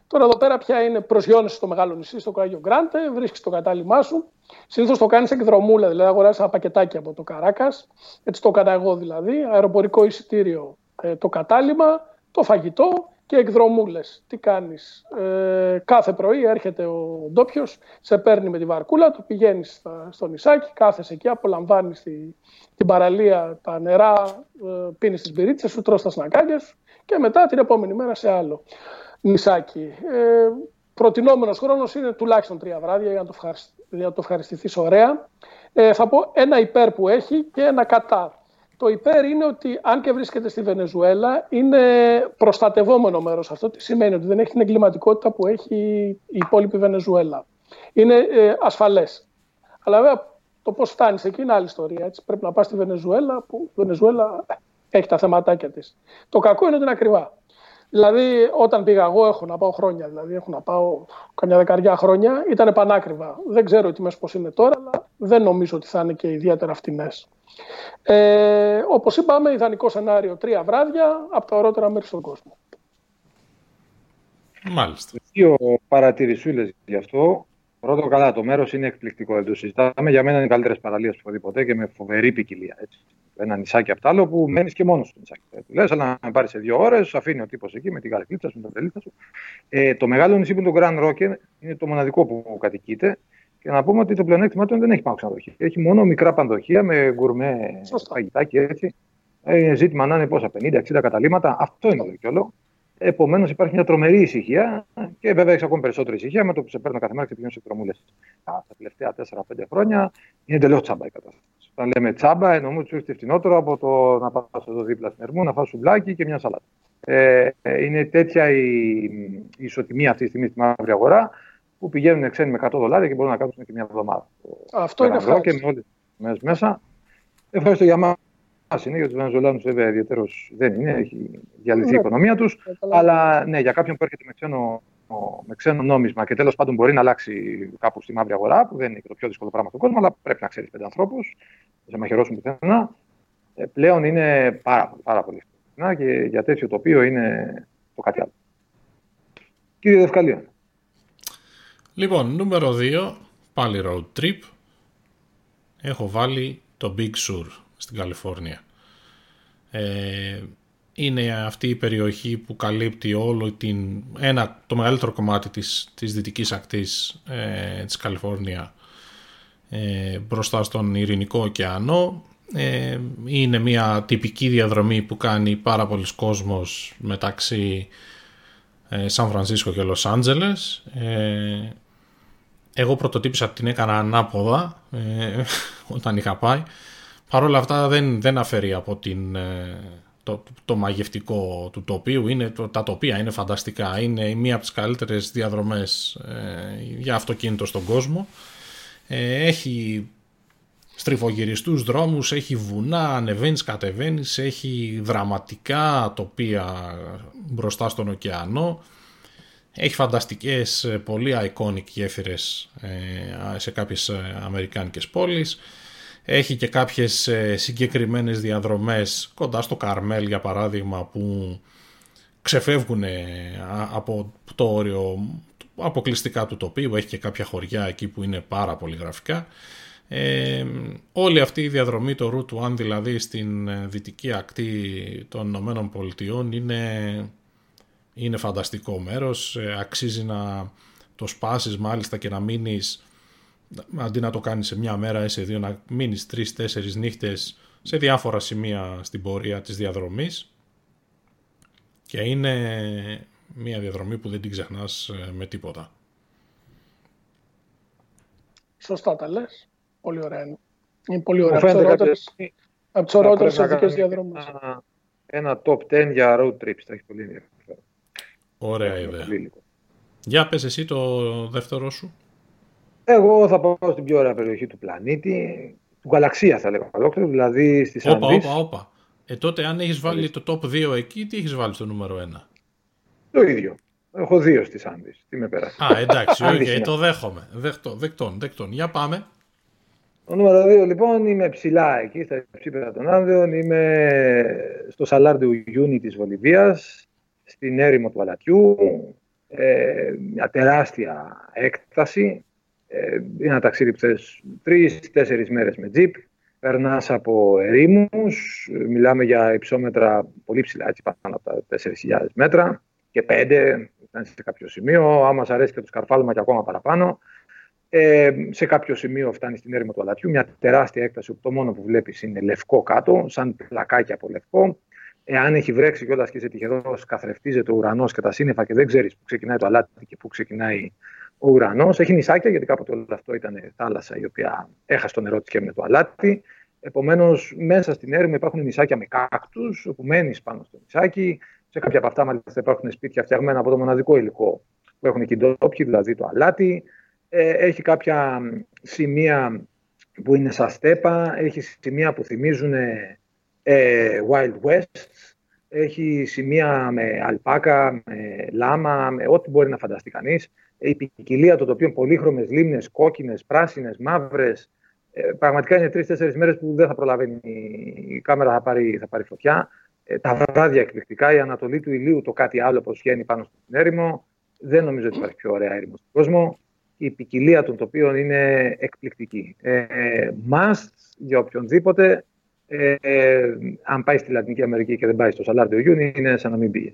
Τώρα εδώ πέρα πια είναι προσγειώνεσαι στο μεγάλο νησί, στο Κάγιο Γκράντε, βρίσκεις το κατάλημά σου. Συνήθως το κάνεις εκδρομούλα, δηλαδή αγοράζει ένα πακετάκι από το Καράκας. Έτσι το έκανα εγώ δηλαδή. Αεροπορικό εισιτήριο ε, το κατάλημα, το φαγητό και εκδρομούλες. Τι κάνεις. Ε, κάθε πρωί έρχεται ο ντόπιος, σε παίρνει με τη βαρκούλα του, πηγαίνεις στο νησάκι, κάθεσαι εκεί, απολαμβάνεις τη, την παραλία, τα νερά, ε, πίνεις τις μπυρίτσες σου, τρως τα σνακάκια σου και μετά την επόμενη μέρα σε άλλο νησάκι. Ε, προτινόμενος χρόνος είναι τουλάχιστον τρία βράδια για να το, για να το ευχαριστηθείς ωραία. Ε, θα πω ένα υπέρ που έχει και ένα κατά. Το υπέρ είναι ότι αν και βρίσκεται στη Βενεζουέλα είναι προστατευόμενο μέρος αυτό. Τι σημαίνει ότι δεν έχει την εγκληματικότητα που έχει η υπόλοιπη Βενεζουέλα. Είναι ε, ασφαλές. Αλλά βέβαια το πώς φτάνεις εκεί είναι άλλη ιστορία. Έτσι. Πρέπει να πας στη Βενεζουέλα που η Βενεζουέλα έχει τα θεματάκια της. Το κακό είναι ότι είναι ακριβά. Δηλαδή, όταν πήγα εγώ, έχω να πάω χρόνια, δηλαδή έχω να πάω καμιά δεκαριά χρόνια, ήταν πανάκριβα. Δεν ξέρω τι μέσα πώς είναι τώρα, αλλά δεν νομίζω ότι θα είναι και ιδιαίτερα φτηνές. Ε, όπως είπαμε, ιδανικό σενάριο τρία βράδια από τα ωραίτερα μέρη στον κόσμο. Μάλιστα. Δύο παρατηρησούλες γι' αυτό. Πρώτο καλά, το μέρος είναι εκπληκτικό. Δεν το συζητάμε. Για μένα είναι οι καλύτερες παραλίες που έχω δει ποτέ και με φοβερή ποικιλία. Έτσι. Ένα νησάκι απ' άλλο που μένεις και μόνος στο νησάκι. Του λες, αλλά να πάρεις σε δύο ώρες, αφήνει ο τύπος εκεί με την καλεκλίτσα σου, με τον τελίτσα σου. Ε, το μεγάλο νησί που είναι το Grand Rock είναι το μοναδικό που κατοικείται. Και να πούμε ότι το πλεονέκτημά του δεν έχει πάνω ξενοδοχεία. Έχει μόνο μικρά πανδοχεία με γκουρμέ φαγητά και έτσι. Ε, ζήτημα να είναι πόσα, 50-60 καταλήμματα. Αυτό είναι το όλο. Επομένως υπάρχει μια τρομερή ησυχία και βέβαια έχεις ακόμη περισσότερη ησυχία με το που σε παίρνω κάθε μέρα και πηγαίνω σε εκδρομούλε. Τα τελευταία 4-5 χρόνια είναι εντελώ τσάμπα η κατάσταση. Όταν λέμε τσάμπα, εννοούμε ότι σου έρχεται φθηνότερο από το να πας εδώ δίπλα στην Ερμού, να φας σουμπλάκι και μια σαλάτα. Ε, είναι τέτοια η, η ισοτιμία αυτή τη στιγμή στη μαύρη αγορά που πηγαίνουν ξένοι με 100 δολάρια και μπορούν να κάτσουν και μια εβδομάδα. Αυτό είναι αυτό. Και με όλες τις μέσα. Ευχαριστώ για μένα. Είναι, για τους Βενεζολάνου βέβαια ιδιαίτερω δεν είναι, έχει διαλυθεί η ναι. οικονομία τους. Αλλά ναι, για κάποιον που έρχεται με ξένο, με ξένο νόμισμα και τέλος πάντων μπορεί να αλλάξει κάπου στη μαύρη αγορά, που δεν είναι και το πιο δύσκολο πράγμα στον κόσμο, αλλά πρέπει να ξέρεις πέντε ανθρώπους, να σε μαχαιρώσουν πουθενά. Ε, πλέον είναι πάρα, πάρα πολύ φθηνά και για τέτοιο τοπίο είναι το κάτι άλλο. Κύριε Δευκαλία. Λοιπόν, νούμερο 2, πάλι road trip. Έχω βάλει το Big Sur στην Καλιφόρνια. Ε, είναι αυτή η περιοχή που καλύπτει όλο την, ένα, το μεγαλύτερο κομμάτι της, της δυτικής ακτής ε, της Καλιφόρνια ε, μπροστά στον Ειρηνικό ωκεανό. Ε, είναι μια τυπική διαδρομή που κάνει πάρα πολλοί κόσμος μεταξύ ε, Σαν Φρανσίσκο και Λος Άντζελες. Ε, εγώ πρωτοτύπησα την έκανα ανάποδα ε, όταν είχα πάει. Παρ' όλα αυτά δεν, δεν αφαιρεί από την, ε, το, το μαγευτικό του τοπίου. Είναι, το, τα τοπία είναι φανταστικά. Είναι μία από τις καλύτερες διαδρομές ε, για αυτοκίνητο στον κόσμο. Ε, έχει στριφογυριστούς δρόμους, έχει βουνά, ανεβαίνεις, κατεβαίνεις, έχει δραματικά τοπία μπροστά στον ωκεανό. Έχει φανταστικές, πολύ iconic γέφυρες σε κάποιες αμερικάνικες πόλεις. Έχει και κάποιες ε, συγκεκριμένες διαδρομές κοντά στο Καρμέλ για παράδειγμα που ξεφεύγουν ε, από το όριο αποκλειστικά του τοπίου. Έχει και κάποια χωριά εκεί που είναι πάρα πολύ γραφικά. Ε, όλη αυτή η διαδρομή, το Route 1 δηλαδή στην ε, δυτική ακτή των Ηνωμένων Πολιτειών είναι, είναι φανταστικό μέρος. αξίζει να το σπάσεις μάλιστα και να μείνεις αντί να το κάνεις σε μια μέρα ή σε δύο, να μείνεις τρεις-τέσσερις νύχτες σε διάφορα σημεία στην πορεία της διαδρομής και είναι μια διαδρομή που δεν την ξεχνάς ε, με τίποτα. Σωστά τα λες. Πολύ ωραία είναι. Είναι πολύ ωραία. Από τις ωραίτερες αστικές διαδρομές. Ένα top 10 για road trips. Θα έχεις πολύ ενδιαφέρον. Ωραία ιδέα. Για πες εσύ το δεύτερο σου. Εγώ θα πάω στην πιο ωραία περιοχή του πλανήτη, του γαλαξία θα λέγαμε ολόκληρο, δηλαδή στις όπα, Άνδης. Όπα, όπα, Ε, τότε αν έχεις βάλει το top 2 εκεί, τι έχεις βάλει στο νούμερο 1. Το ίδιο. Έχω δύο στις Άνδης. Τι με πέρασε. Α, εντάξει, okay, το δέχομαι. Δεκτών, δεκτών, δεκτών. Για πάμε. Το νούμερο 2 λοιπόν είμαι ψηλά εκεί στα ψήπεδα των Άνδεων. Είμαι στο Σαλάρντιο Ιούνι της Βολιβίας, στην έρημο του Αλατιού. Ε, μια τεράστια έκταση ε, είναι ένα ταξίδι που θες τρεις-τέσσερις μέρες με τζιπ. Περνάς από ερήμους, μιλάμε για υψόμετρα πολύ ψηλά, έτσι πάνω από τα 4.000 μέτρα και πέντε, ήταν σε κάποιο σημείο. Άμα σας αρέσει και το σκαρφάλωμα και ακόμα παραπάνω. Ε, σε κάποιο σημείο φτάνει στην έρημο του Αλατιού, μια τεράστια έκταση που το μόνο που βλέπεις είναι λευκό κάτω, σαν πλακάκι από λευκό. Εάν έχει βρέξει κιόλας και είσαι τυχερός, καθρεφτίζεται ο ουρανός και τα σύννεφα και δεν ξέρεις που ξεκινάει το αλάτι και πού ξεκινάει ο ουρανός. Έχει νησάκια, γιατί κάποτε όλο αυτό ήταν θάλασσα η οποία έχασε το νερό της και με το αλάτι. Επομένως, μέσα στην έρημο υπάρχουν νησάκια με κάκτους, όπου μένεις πάνω στο νησάκι. Σε κάποια από αυτά, μάλιστα, υπάρχουν σπίτια φτιαγμένα από το μοναδικό υλικό που έχουν εκεί ντόπιοι, δηλαδή το αλάτι. Ε, έχει κάποια σημεία που είναι σαν στέπα, έχει σημεία που θυμίζουν ε, Wild West, έχει σημεία με αλπάκα, με λάμα, με ό,τι μπορεί να φανταστεί κανείς η ποικιλία των τοπίων, πολύχρωμες λίμνες, κόκκινες, πράσινες, μαύρες. Ε, πραγματικά είναι τρει-τέσσερι μέρες που δεν θα προλαβαίνει η κάμερα, θα πάρει, θα πάρει φωτιά. Ε, τα βράδια εκπληκτικά, η ανατολή του ηλίου, το κάτι άλλο που βγαίνει πάνω στην έρημο. Δεν νομίζω ότι υπάρχει πιο ωραία έρημο στον κόσμο. Η ποικιλία των τοπίων είναι εκπληκτική. Ε, must για οποιονδήποτε, ε, ε, αν πάει στη Λατινική Αμερική και δεν πάει στο Σαλάρντιο Ιούνι, είναι σαν να μην πήγε.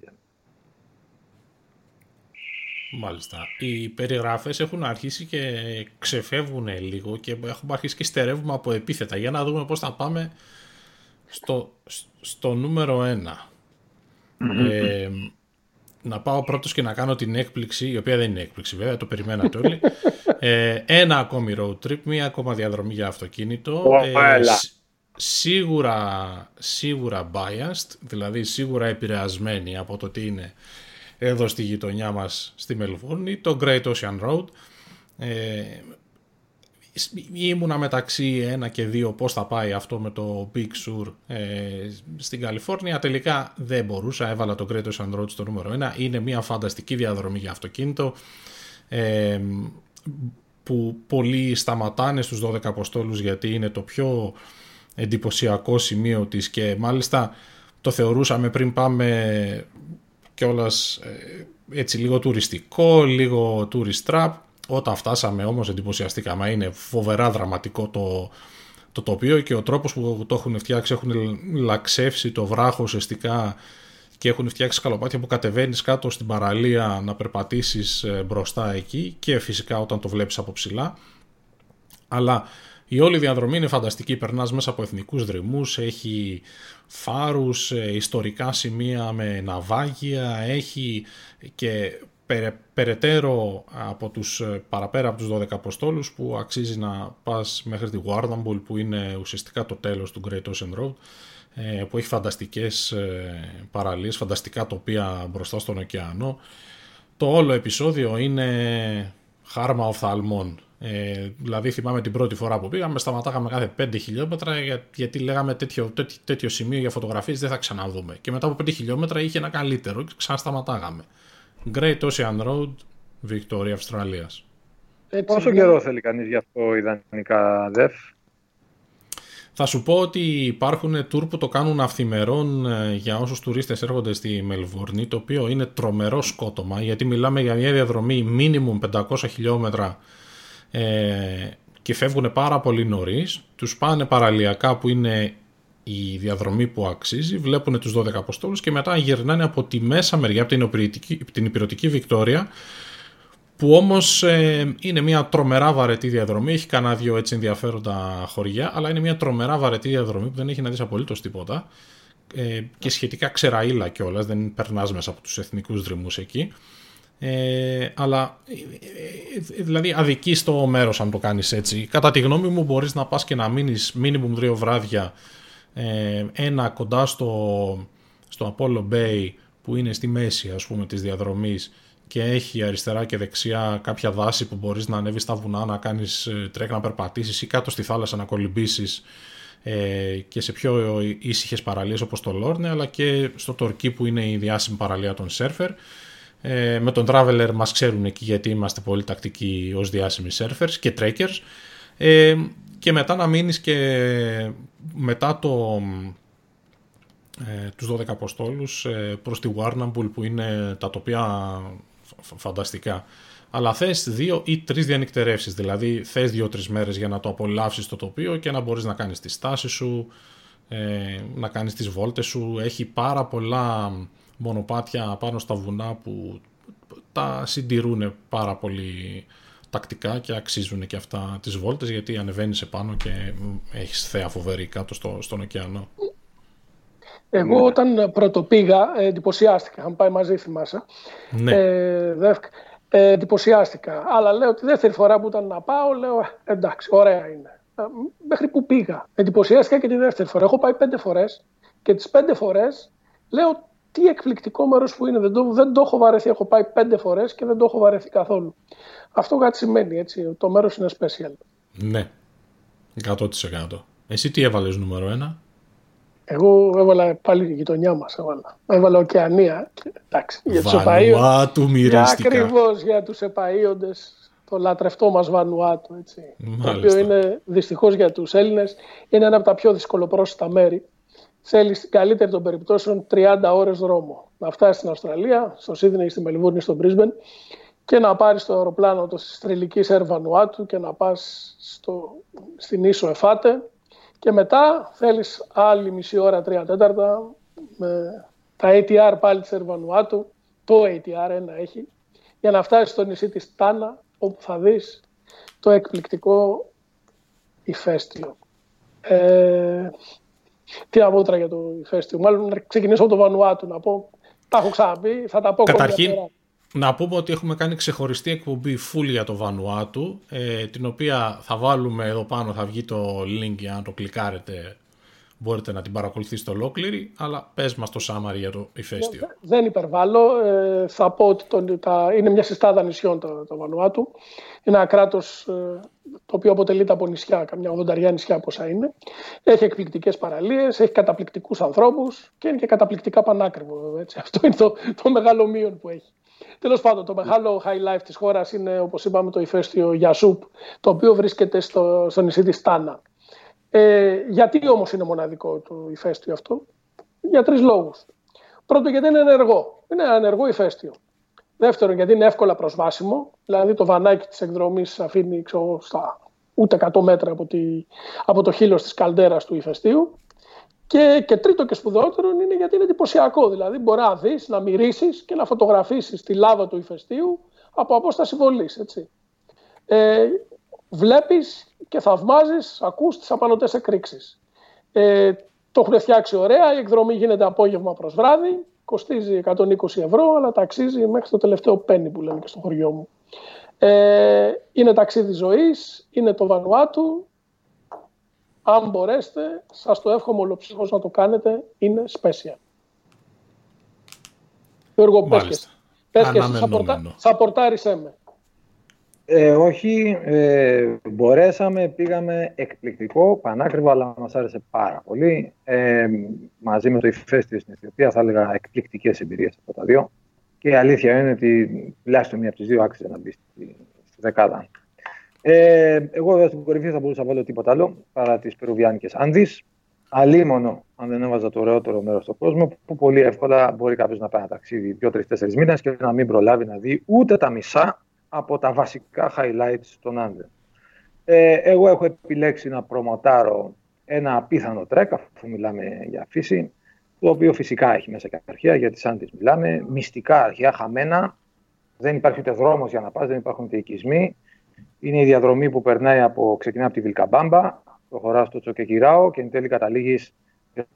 Μάλιστα. Οι περιγράφες έχουν αρχίσει και ξεφεύγουν λίγο και έχουμε αρχίσει και στερεύουμε από επίθετα. Για να δούμε πώς θα πάμε στο, στο νούμερο ένα. Ε, να πάω πρώτος και να κάνω την έκπληξη, η οποία δεν είναι έκπληξη βέβαια, το περιμένατε όλοι. Ε, ένα ακόμη road trip, μία ακόμα διαδρομή για αυτοκίνητο. Ε, σίγουρα, σίγουρα biased, δηλαδή σίγουρα επηρεασμένη από το τι είναι εδώ στη γειτονιά μας στη Μελβούρνη, το Great Ocean Road. Ε, ήμουνα μεταξύ ένα και δύο πώς θα πάει αυτό με το Big Sur ε, στην Καλιφόρνια. Τελικά δεν μπορούσα, έβαλα το Great Ocean Road στο νούμερο 1. Είναι μια φανταστική διαδρομή για αυτοκίνητο ε, που πολλοί σταματάνε στους 12 Αποστόλους γιατί είναι το πιο εντυπωσιακό σημείο της και μάλιστα το θεωρούσαμε πριν πάμε κιόλας ε, έτσι λίγο τουριστικό, λίγο tourist trap όταν φτάσαμε όμως εντυπωσιαστήκαμε, είναι φοβερά δραματικό το, το τοπίο και ο τρόπος που το έχουν φτιάξει έχουν λαξεύσει το βράχος ουσιαστικά και έχουν φτιάξει σκαλοπάτια που κατεβαίνεις κάτω στην παραλία να περπατήσεις ε, μπροστά εκεί και φυσικά όταν το βλέπεις από ψηλά. Αλλά η όλη διαδρομή είναι φανταστική, περνάς μέσα από εθνικούς δρυμούς, έχει φάρους, ε, ιστορικά σημεία με ναυάγια, έχει και περαιτέρω από τους, ε, παραπέρα από τους 12 Αποστόλους που αξίζει να πας μέχρι τη Warrnambool που είναι ουσιαστικά το τέλος του Great Ocean Road ε, που έχει φανταστικές ε, παραλίες, φανταστικά τοπία μπροστά στον ωκεανό. Το όλο επεισόδιο είναι χάρμα οφθαλμών. Ε, δηλαδή θυμάμαι την πρώτη φορά που πήγαμε, σταματάγαμε κάθε 5 χιλιόμετρα γιατί λέγαμε τέτοιο, τέτοιο, τέτοιο σημείο για φωτογραφίες δεν θα ξαναδούμε. Και μετά από 5 χιλιόμετρα είχε ένα καλύτερο και ξανασταματάγαμε. Great Ocean Road, Victoria, Αυστραλίας. Πόσο καιρό θέλει κανείς γι' αυτό ιδανικά, Δεφ; Θα σου πω ότι υπάρχουν tour που το κάνουν αυθημερών ε, για όσους τουρίστες έρχονται στη Μελβούρνη, το οποίο είναι τρομερό σκότωμα, γιατί μιλάμε για μια διαδρομή minimum 500 χιλιόμετρα ε, και φεύγουν πάρα πολύ νωρίς. Τους πάνε παραλιακά που είναι η διαδρομή που αξίζει, βλέπουν τους 12 Αποστόλους και μετά γυρνάνε από τη μέσα μεριά, από την, την υπηρετική Βικτόρια, που όμως ε, είναι μια τρομερά βαρετή διαδρομή, έχει κανένα δύο έτσι ενδιαφέροντα χωριά, αλλά είναι μια τρομερά βαρετή διαδρομή που δεν έχει να δεις απολύτως τίποτα ε, και σχετικά ξεραίλα κιόλας, δεν περνάς μέσα από τους εθνικούς δρυμούς εκεί. Ε, αλλά ε, ε, δηλαδή αδικείς το μέρος αν το κάνεις έτσι. Κατά τη γνώμη μου μπορείς να πας και να μείνεις μίνιμουμ δύο βράδια ε, ένα κοντά στο, στο Apollo Bay που είναι στη μέση ας πούμε της διαδρομής και έχει αριστερά και δεξιά κάποια δάση που μπορείς να ανέβεις στα βουνά, να κάνεις ε, trek να περπατήσεις ή κάτω στη θάλασσα να κολυμπήσεις ε, και σε πιο ήσυχες παραλίες όπως το Lorne αλλά και στο Torquay που είναι η διάσημη παραλία των σέρφερ. Ε, με τον Traveler μας ξέρουν εκεί γιατί είμαστε πολύ τακτικοί ως διάσημοι surfers και trekkers. Ε, και μετά να μείνεις και μετά το, ε, τους 12 Αποστόλους ε, προς τη Warrnambool που είναι τα τοπία φανταστικά. Αλλά θες δύο ή τρεις διανυκτερεύσεις, δηλαδή θες δύο-τρεις μέρες για να το απολαύσεις το τοπίο και να μπορείς να κάνεις τη στάση σου, ε, να κάνεις τις βόλτες σου. Έχει πάρα πολλά μονοπάτια πάνω στα βουνά που τα συντηρούν πάρα πολύ τακτικά και αξίζουν και αυτά τις βόλτες γιατί ανεβαίνεις επάνω και έχεις θέα φοβερή κάτω στο, στον ωκεανό. Εγώ ναι. όταν πρώτο πήγα εντυπωσιάστηκα, αν πάει μαζί θυμάσαι. Ναι. Ε, ε, εντυπωσιάστηκα. Αλλά λέω τη δεύτερη φορά που ήταν να πάω, λέω εντάξει, ωραία είναι. Ε, μέχρι που πήγα. Εντυπωσιάστηκα και τη δεύτερη φορά. Έχω πάει πέντε φορές και τις πέντε φορές λέω τι εκπληκτικό μέρος που είναι. Δεν το, δεν το έχω βαρεθεί. Έχω πάει πέντε φορές και δεν το έχω βαρεθεί καθόλου. Αυτό κάτι σημαίνει έτσι. Το μέρος είναι special. Ναι. 100%. Εσύ τι έβαλες νούμερο ένα; Εγώ έβαλα πάλι η γειτονιά μας. Έβαλα. έβαλα Οκεανία. Εντάξει, για τους Βανουάτου μοιραστικά. Ακριβώς για τους επαείοντες. Το λατρευτό μας Βανουάτου. Έτσι. Το οποίο είναι δυστυχώς για τους Έλληνες είναι ένα από τα πιο δυσκολοπρόσιτα μέρη θέλει στην καλύτερη των περιπτώσεων 30 ώρες δρόμο. Να φτάσεις στην Αυστραλία, στο Σίδνεϊ, στη Μελβούρνη, στο Μπρίσμπεν και να πάρεις το αεροπλάνο της τριλική Ερβανουάτου και να πας στην ίσο Εφάτε και μετά θέλεις άλλη μισή ώρα, τρία τέταρτα με τα ATR πάλι της Ερβανουάτου, το ATR ένα έχει, για να φτάσεις στο νησί της Τάνα όπου θα δεις το εκπληκτικό ηφαίστειο. Ε, τι να πω τώρα για το ηφαίστειο. Μάλλον να ξεκινήσω από το Βανουάτου να πω. Τα έχω ξαναπεί, θα τα πω Καταρχήν, να πούμε ότι έχουμε κάνει ξεχωριστή εκπομπή full για το Βανουάτου, ε, την οποία θα βάλουμε εδώ πάνω, θα βγει το link για να το κλικάρετε. Μπορείτε να την παρακολουθήσετε ολόκληρη, αλλά πες μας το Σάμαρι για το ηφαίστειο. Δεν υπερβάλλω. Ε, θα πω ότι το, τα, είναι μια συστάδα νησιών το, το Βανουάτου. Είναι ένα κράτος ε, το οποίο αποτελείται από νησιά, καμιά 80 νησιά πόσα είναι. Έχει εκπληκτικές παραλίες, έχει καταπληκτικούς ανθρώπους και είναι και καταπληκτικά πανάκριβο. Έτσι. Αυτό είναι το, το μεγάλο μείον που έχει. Τέλος πάντων, το μεγάλο high life της χώρας είναι, όπως είπαμε, το ηφαίστειο Γιασούπ, το οποίο βρίσκεται στο, στο νησί της Τάνα. Ε, γιατί όμως είναι μοναδικό το ηφαίστειο αυτό; Για τρεις λόγους. Πρώτον γιατί είναι ενεργό. Είναι ένα ενεργό ηφαίστειο. Δεύτερον γιατί είναι εύκολα προσβάσιμο. Δηλαδή το βανάκι της εκδρομής αφήνει ξέρω, στα ούτε 100 μέτρα από, τη, από το χείλος της καλτέρας του ηφαιστείου. Και, και τρίτο και σπουδαιότερο είναι γιατί είναι εντυπωσιακό. Δηλαδή μπορεί να δεις, να μυρίσεις και να φωτογραφίσεις τη λάβα του ηφαιστείου από απόσταση βολής. Έτσι. Ε, βλέπεις και θαυμάζεις, ακούς τις απανωτές εκρήξεις. Ε, το έχουν φτιάξει ωραία, η εκδρομή γίνεται απόγευμα προς βράδυ, κοστίζει 120 ευρώ, αλλά ταξίζει μέχρι το τελευταίο πένι που λένε και στο χωριό μου. Ε, είναι ταξίδι ζωής, είναι το Βανουάτου. Αν μπορέσετε, σας το εύχομαι ολοψυχώς να το κάνετε, είναι special. Γιώργο, πες και, πες και σαπορτάρισέ με. Ε, όχι, ε, μπορέσαμε, πήγαμε εκπληκτικό, πανάκριβο, αλλά μας άρεσε πάρα πολύ. Ε, μαζί με το ηφαίστειο στην Αιθιοπία θα έλεγα εκπληκτικές εμπειρίες από τα δύο. Και η αλήθεια είναι ότι τουλάχιστον μία από τις δύο άξιζε να μπει στη, στη δεκάδα. Ε, εγώ βέβαια στην κορυφή θα μπορούσα να βάλω τίποτα άλλο παρά τις Περουβιάνικες Άνδεις. Αλίμονο, αν δεν έβαζα το ωραιότερο μέρος στον κόσμο, που πολύ εύκολα μπορεί κάποιος να πάει ένα ταξίδι δύο-τρει-τέσσερι μήνες και να μην προλάβει να δει ούτε τα μισά από τα βασικά highlights των Άνδεων. Ε, εγώ έχω επιλέξει να προμοτάρω ένα απίθανο trek, αφού μιλάμε για φύση, το οποίο φυσικά έχει μέσα και αρχαία, για τις άντρες μιλάμε, μυστικά αρχαία, χαμένα, δεν υπάρχει ούτε δρόμος για να πας, δεν υπάρχουν ούτε οικισμοί. Είναι η διαδρομή που περνάει από, ξεκινάει από τη Βιλκαμπάμπα, προχωρά στο Τσοκεκυράο και εν τέλει καταλήγεις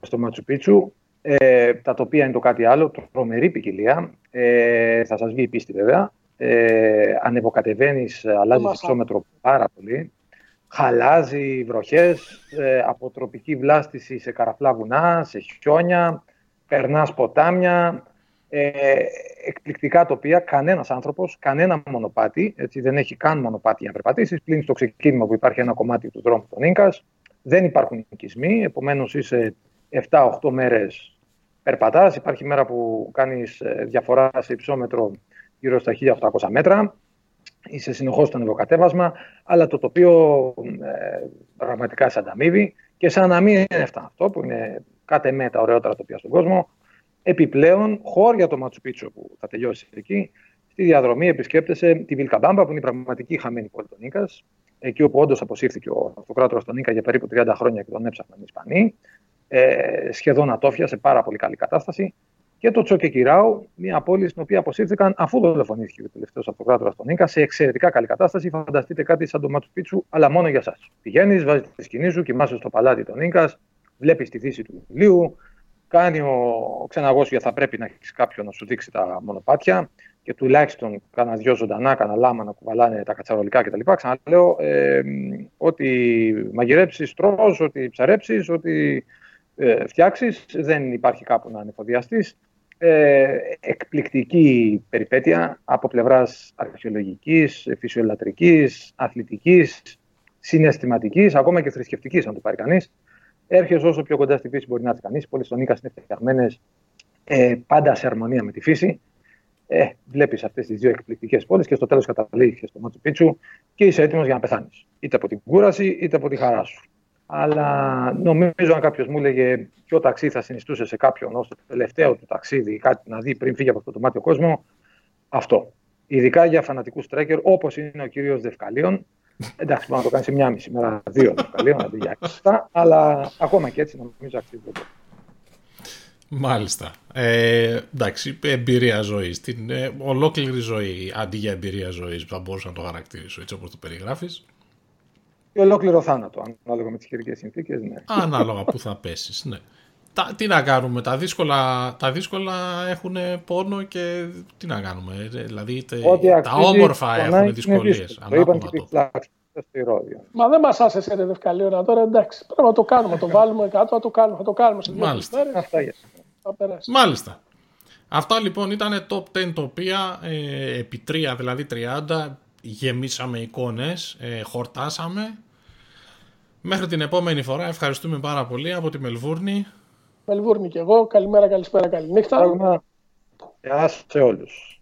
στο Ματσουπίτσου. Ε, τα τοπία είναι το κάτι άλλο, τρομερή ποικιλία. Ε, θα σας βγει η πίστη βέβαια ε, ανεβοκατεβαίνεις, αλλάζει υψόμετρο πάρα πολύ. Χαλάζει βροχές, ε, από τροπική βλάστηση σε καραφλά βουνά, σε χιόνια, περνάς ποτάμια, ε, εκπληκτικά τοπία, κανένας άνθρωπος, κανένα μονοπάτι, έτσι δεν έχει καν μονοπάτι για να περπατήσεις, πλην στο ξεκίνημα που υπάρχει ένα κομμάτι του δρόμου των Ίνκας, δεν υπάρχουν οικισμοί, επομένως είσαι 7-8 μέρες περπατάς, υπάρχει μέρα που κάνεις ε, διαφορά σε υψόμετρο γύρω στα 1800 μέτρα. Είσαι συνεχώ στο ανεβοκατέβασμα, αλλά το τοπίο ε, πραγματικά σε ανταμείβει και σαν να μην είναι αυτά αυτό, που είναι κάτι με τα ωραιότερα τοπία στον κόσμο. Επιπλέον, χώρια το Ματσουπίτσο που θα τελειώσει εκεί, στη διαδρομή επισκέπτεσαι τη Βιλκαμπάμπα, που είναι η πραγματική χαμένη πόλη των Νίκα, εκεί όπου όντως αποσύρθηκε ο αυτοκράτορας των Νίκα για περίπου 30 χρόνια και τον έψαχναν οι Ισπανοί. Ε, σχεδόν ατόφια σε πάρα πολύ καλή κατάσταση και το Τσοκεκυράου, μια πόλη στην οποία αποσύρθηκαν αφού δολοφονήθηκε ο τελευταίος αυτοκράτορας των Ίκα σε εξαιρετικά καλή κατάσταση. Φανταστείτε κάτι σαν το Ματσουπίτσου, αλλά μόνο για εσά. Πηγαίνεις, βάζεις τη σκηνή σου, κοιμάσαι στο παλάτι των Ίκα, βλέπεις τη δύση του βιβλίου, κάνει ο ξεναγόσια θα πρέπει να έχεις κάποιον να σου δείξει τα μονοπάτια και τουλάχιστον κάνα δυο ζωντανά, κάνα λάμα να κουβαλάνε τα κατσαρολικά κτλ. Ξαναλέω, ε, ότι μαγειρέψεις, τρώ, ότι ψαρέψεις, ότι ε, φτιάξεις, δεν υπάρχει κάπου να ανεφοδιαστείς ε, εκπληκτική περιπέτεια από πλευράς αρχαιολογικής, φυσιολατρικής, αθλητικής, συναισθηματικής, ακόμα και θρησκευτικής, αν το πάρει κανείς. Έρχεσαι όσο πιο κοντά στη φύση μπορεί να έρθει κανείς. Πολλές στον Νίκας είναι φτιαγμένες ε, πάντα σε αρμονία με τη φύση. Ε, βλέπεις αυτές τις δύο εκπληκτικές πόλεις και στο τέλος καταλήγεις στο Μάτσου Πίτσου και είσαι έτοιμος για να πεθάνεις. Είτε από την κούραση είτε από τη χαρά σου. Αλλά νομίζω αν κάποιος μου έλεγε ποιο ταξίδι θα συνιστούσε σε κάποιον ως το τελευταίο του ταξίδι, κάτι να δει πριν φύγει από αυτό το μάτιο κόσμο, αυτό. Ειδικά για φανατικούς τρέκερ όπως είναι ο κύριος Δευκαλίων. Εντάξει, μπορεί να το κάνει σε μια μισή μέρα, δύο Δευκαλίων αντί για έξι, αλλά ακόμα και έτσι νομίζω αξίζει το Μάλιστα. Ε, εντάξει, εμπειρία ζωής. Την ε, ολόκληρη ζωή αντί για εμπειρία ζωής που θα μπορούσα να το χαρακτηρίσω έτσι όπως το περιγράφεις και ολόκληρο θάνατο, ανάλογα με τις χειρικές συνθήκες. Ναι. Ανάλογα που θα πέσεις, ναι. Τα, τι να κάνουμε, τα δύσκολα, τα δύσκολα έχουν πόνο και τι να κάνουμε. Ε, δηλαδή τε, τα όμορφα έχουν δυσκολίες. Το είπαν και στη Ρόδιο. Μα δεν μας άσε ρε δευκαλίωνα τώρα, εντάξει. Πρέπει να το κάνουμε, το βάλουμε κάτω, θα το κάνουμε. Θα το κάνουμε σε δύο Μάλιστα. μέρες, Αυτά για σήμερα. θα περάσει. Μάλιστα. Αυτά λοιπόν ήταν top 10 τα οποία ε, επί 3 δηλαδή 30 γεμίσαμε εικόνες, ε, χορτάσαμε. Μέχρι την επόμενη φορά ευχαριστούμε πάρα πολύ από τη Μελβούρνη. Μελβούρνη και εγώ. Καλημέρα, καλησπέρα, καληνύχτα. Πράγμα. Γεια σε όλους.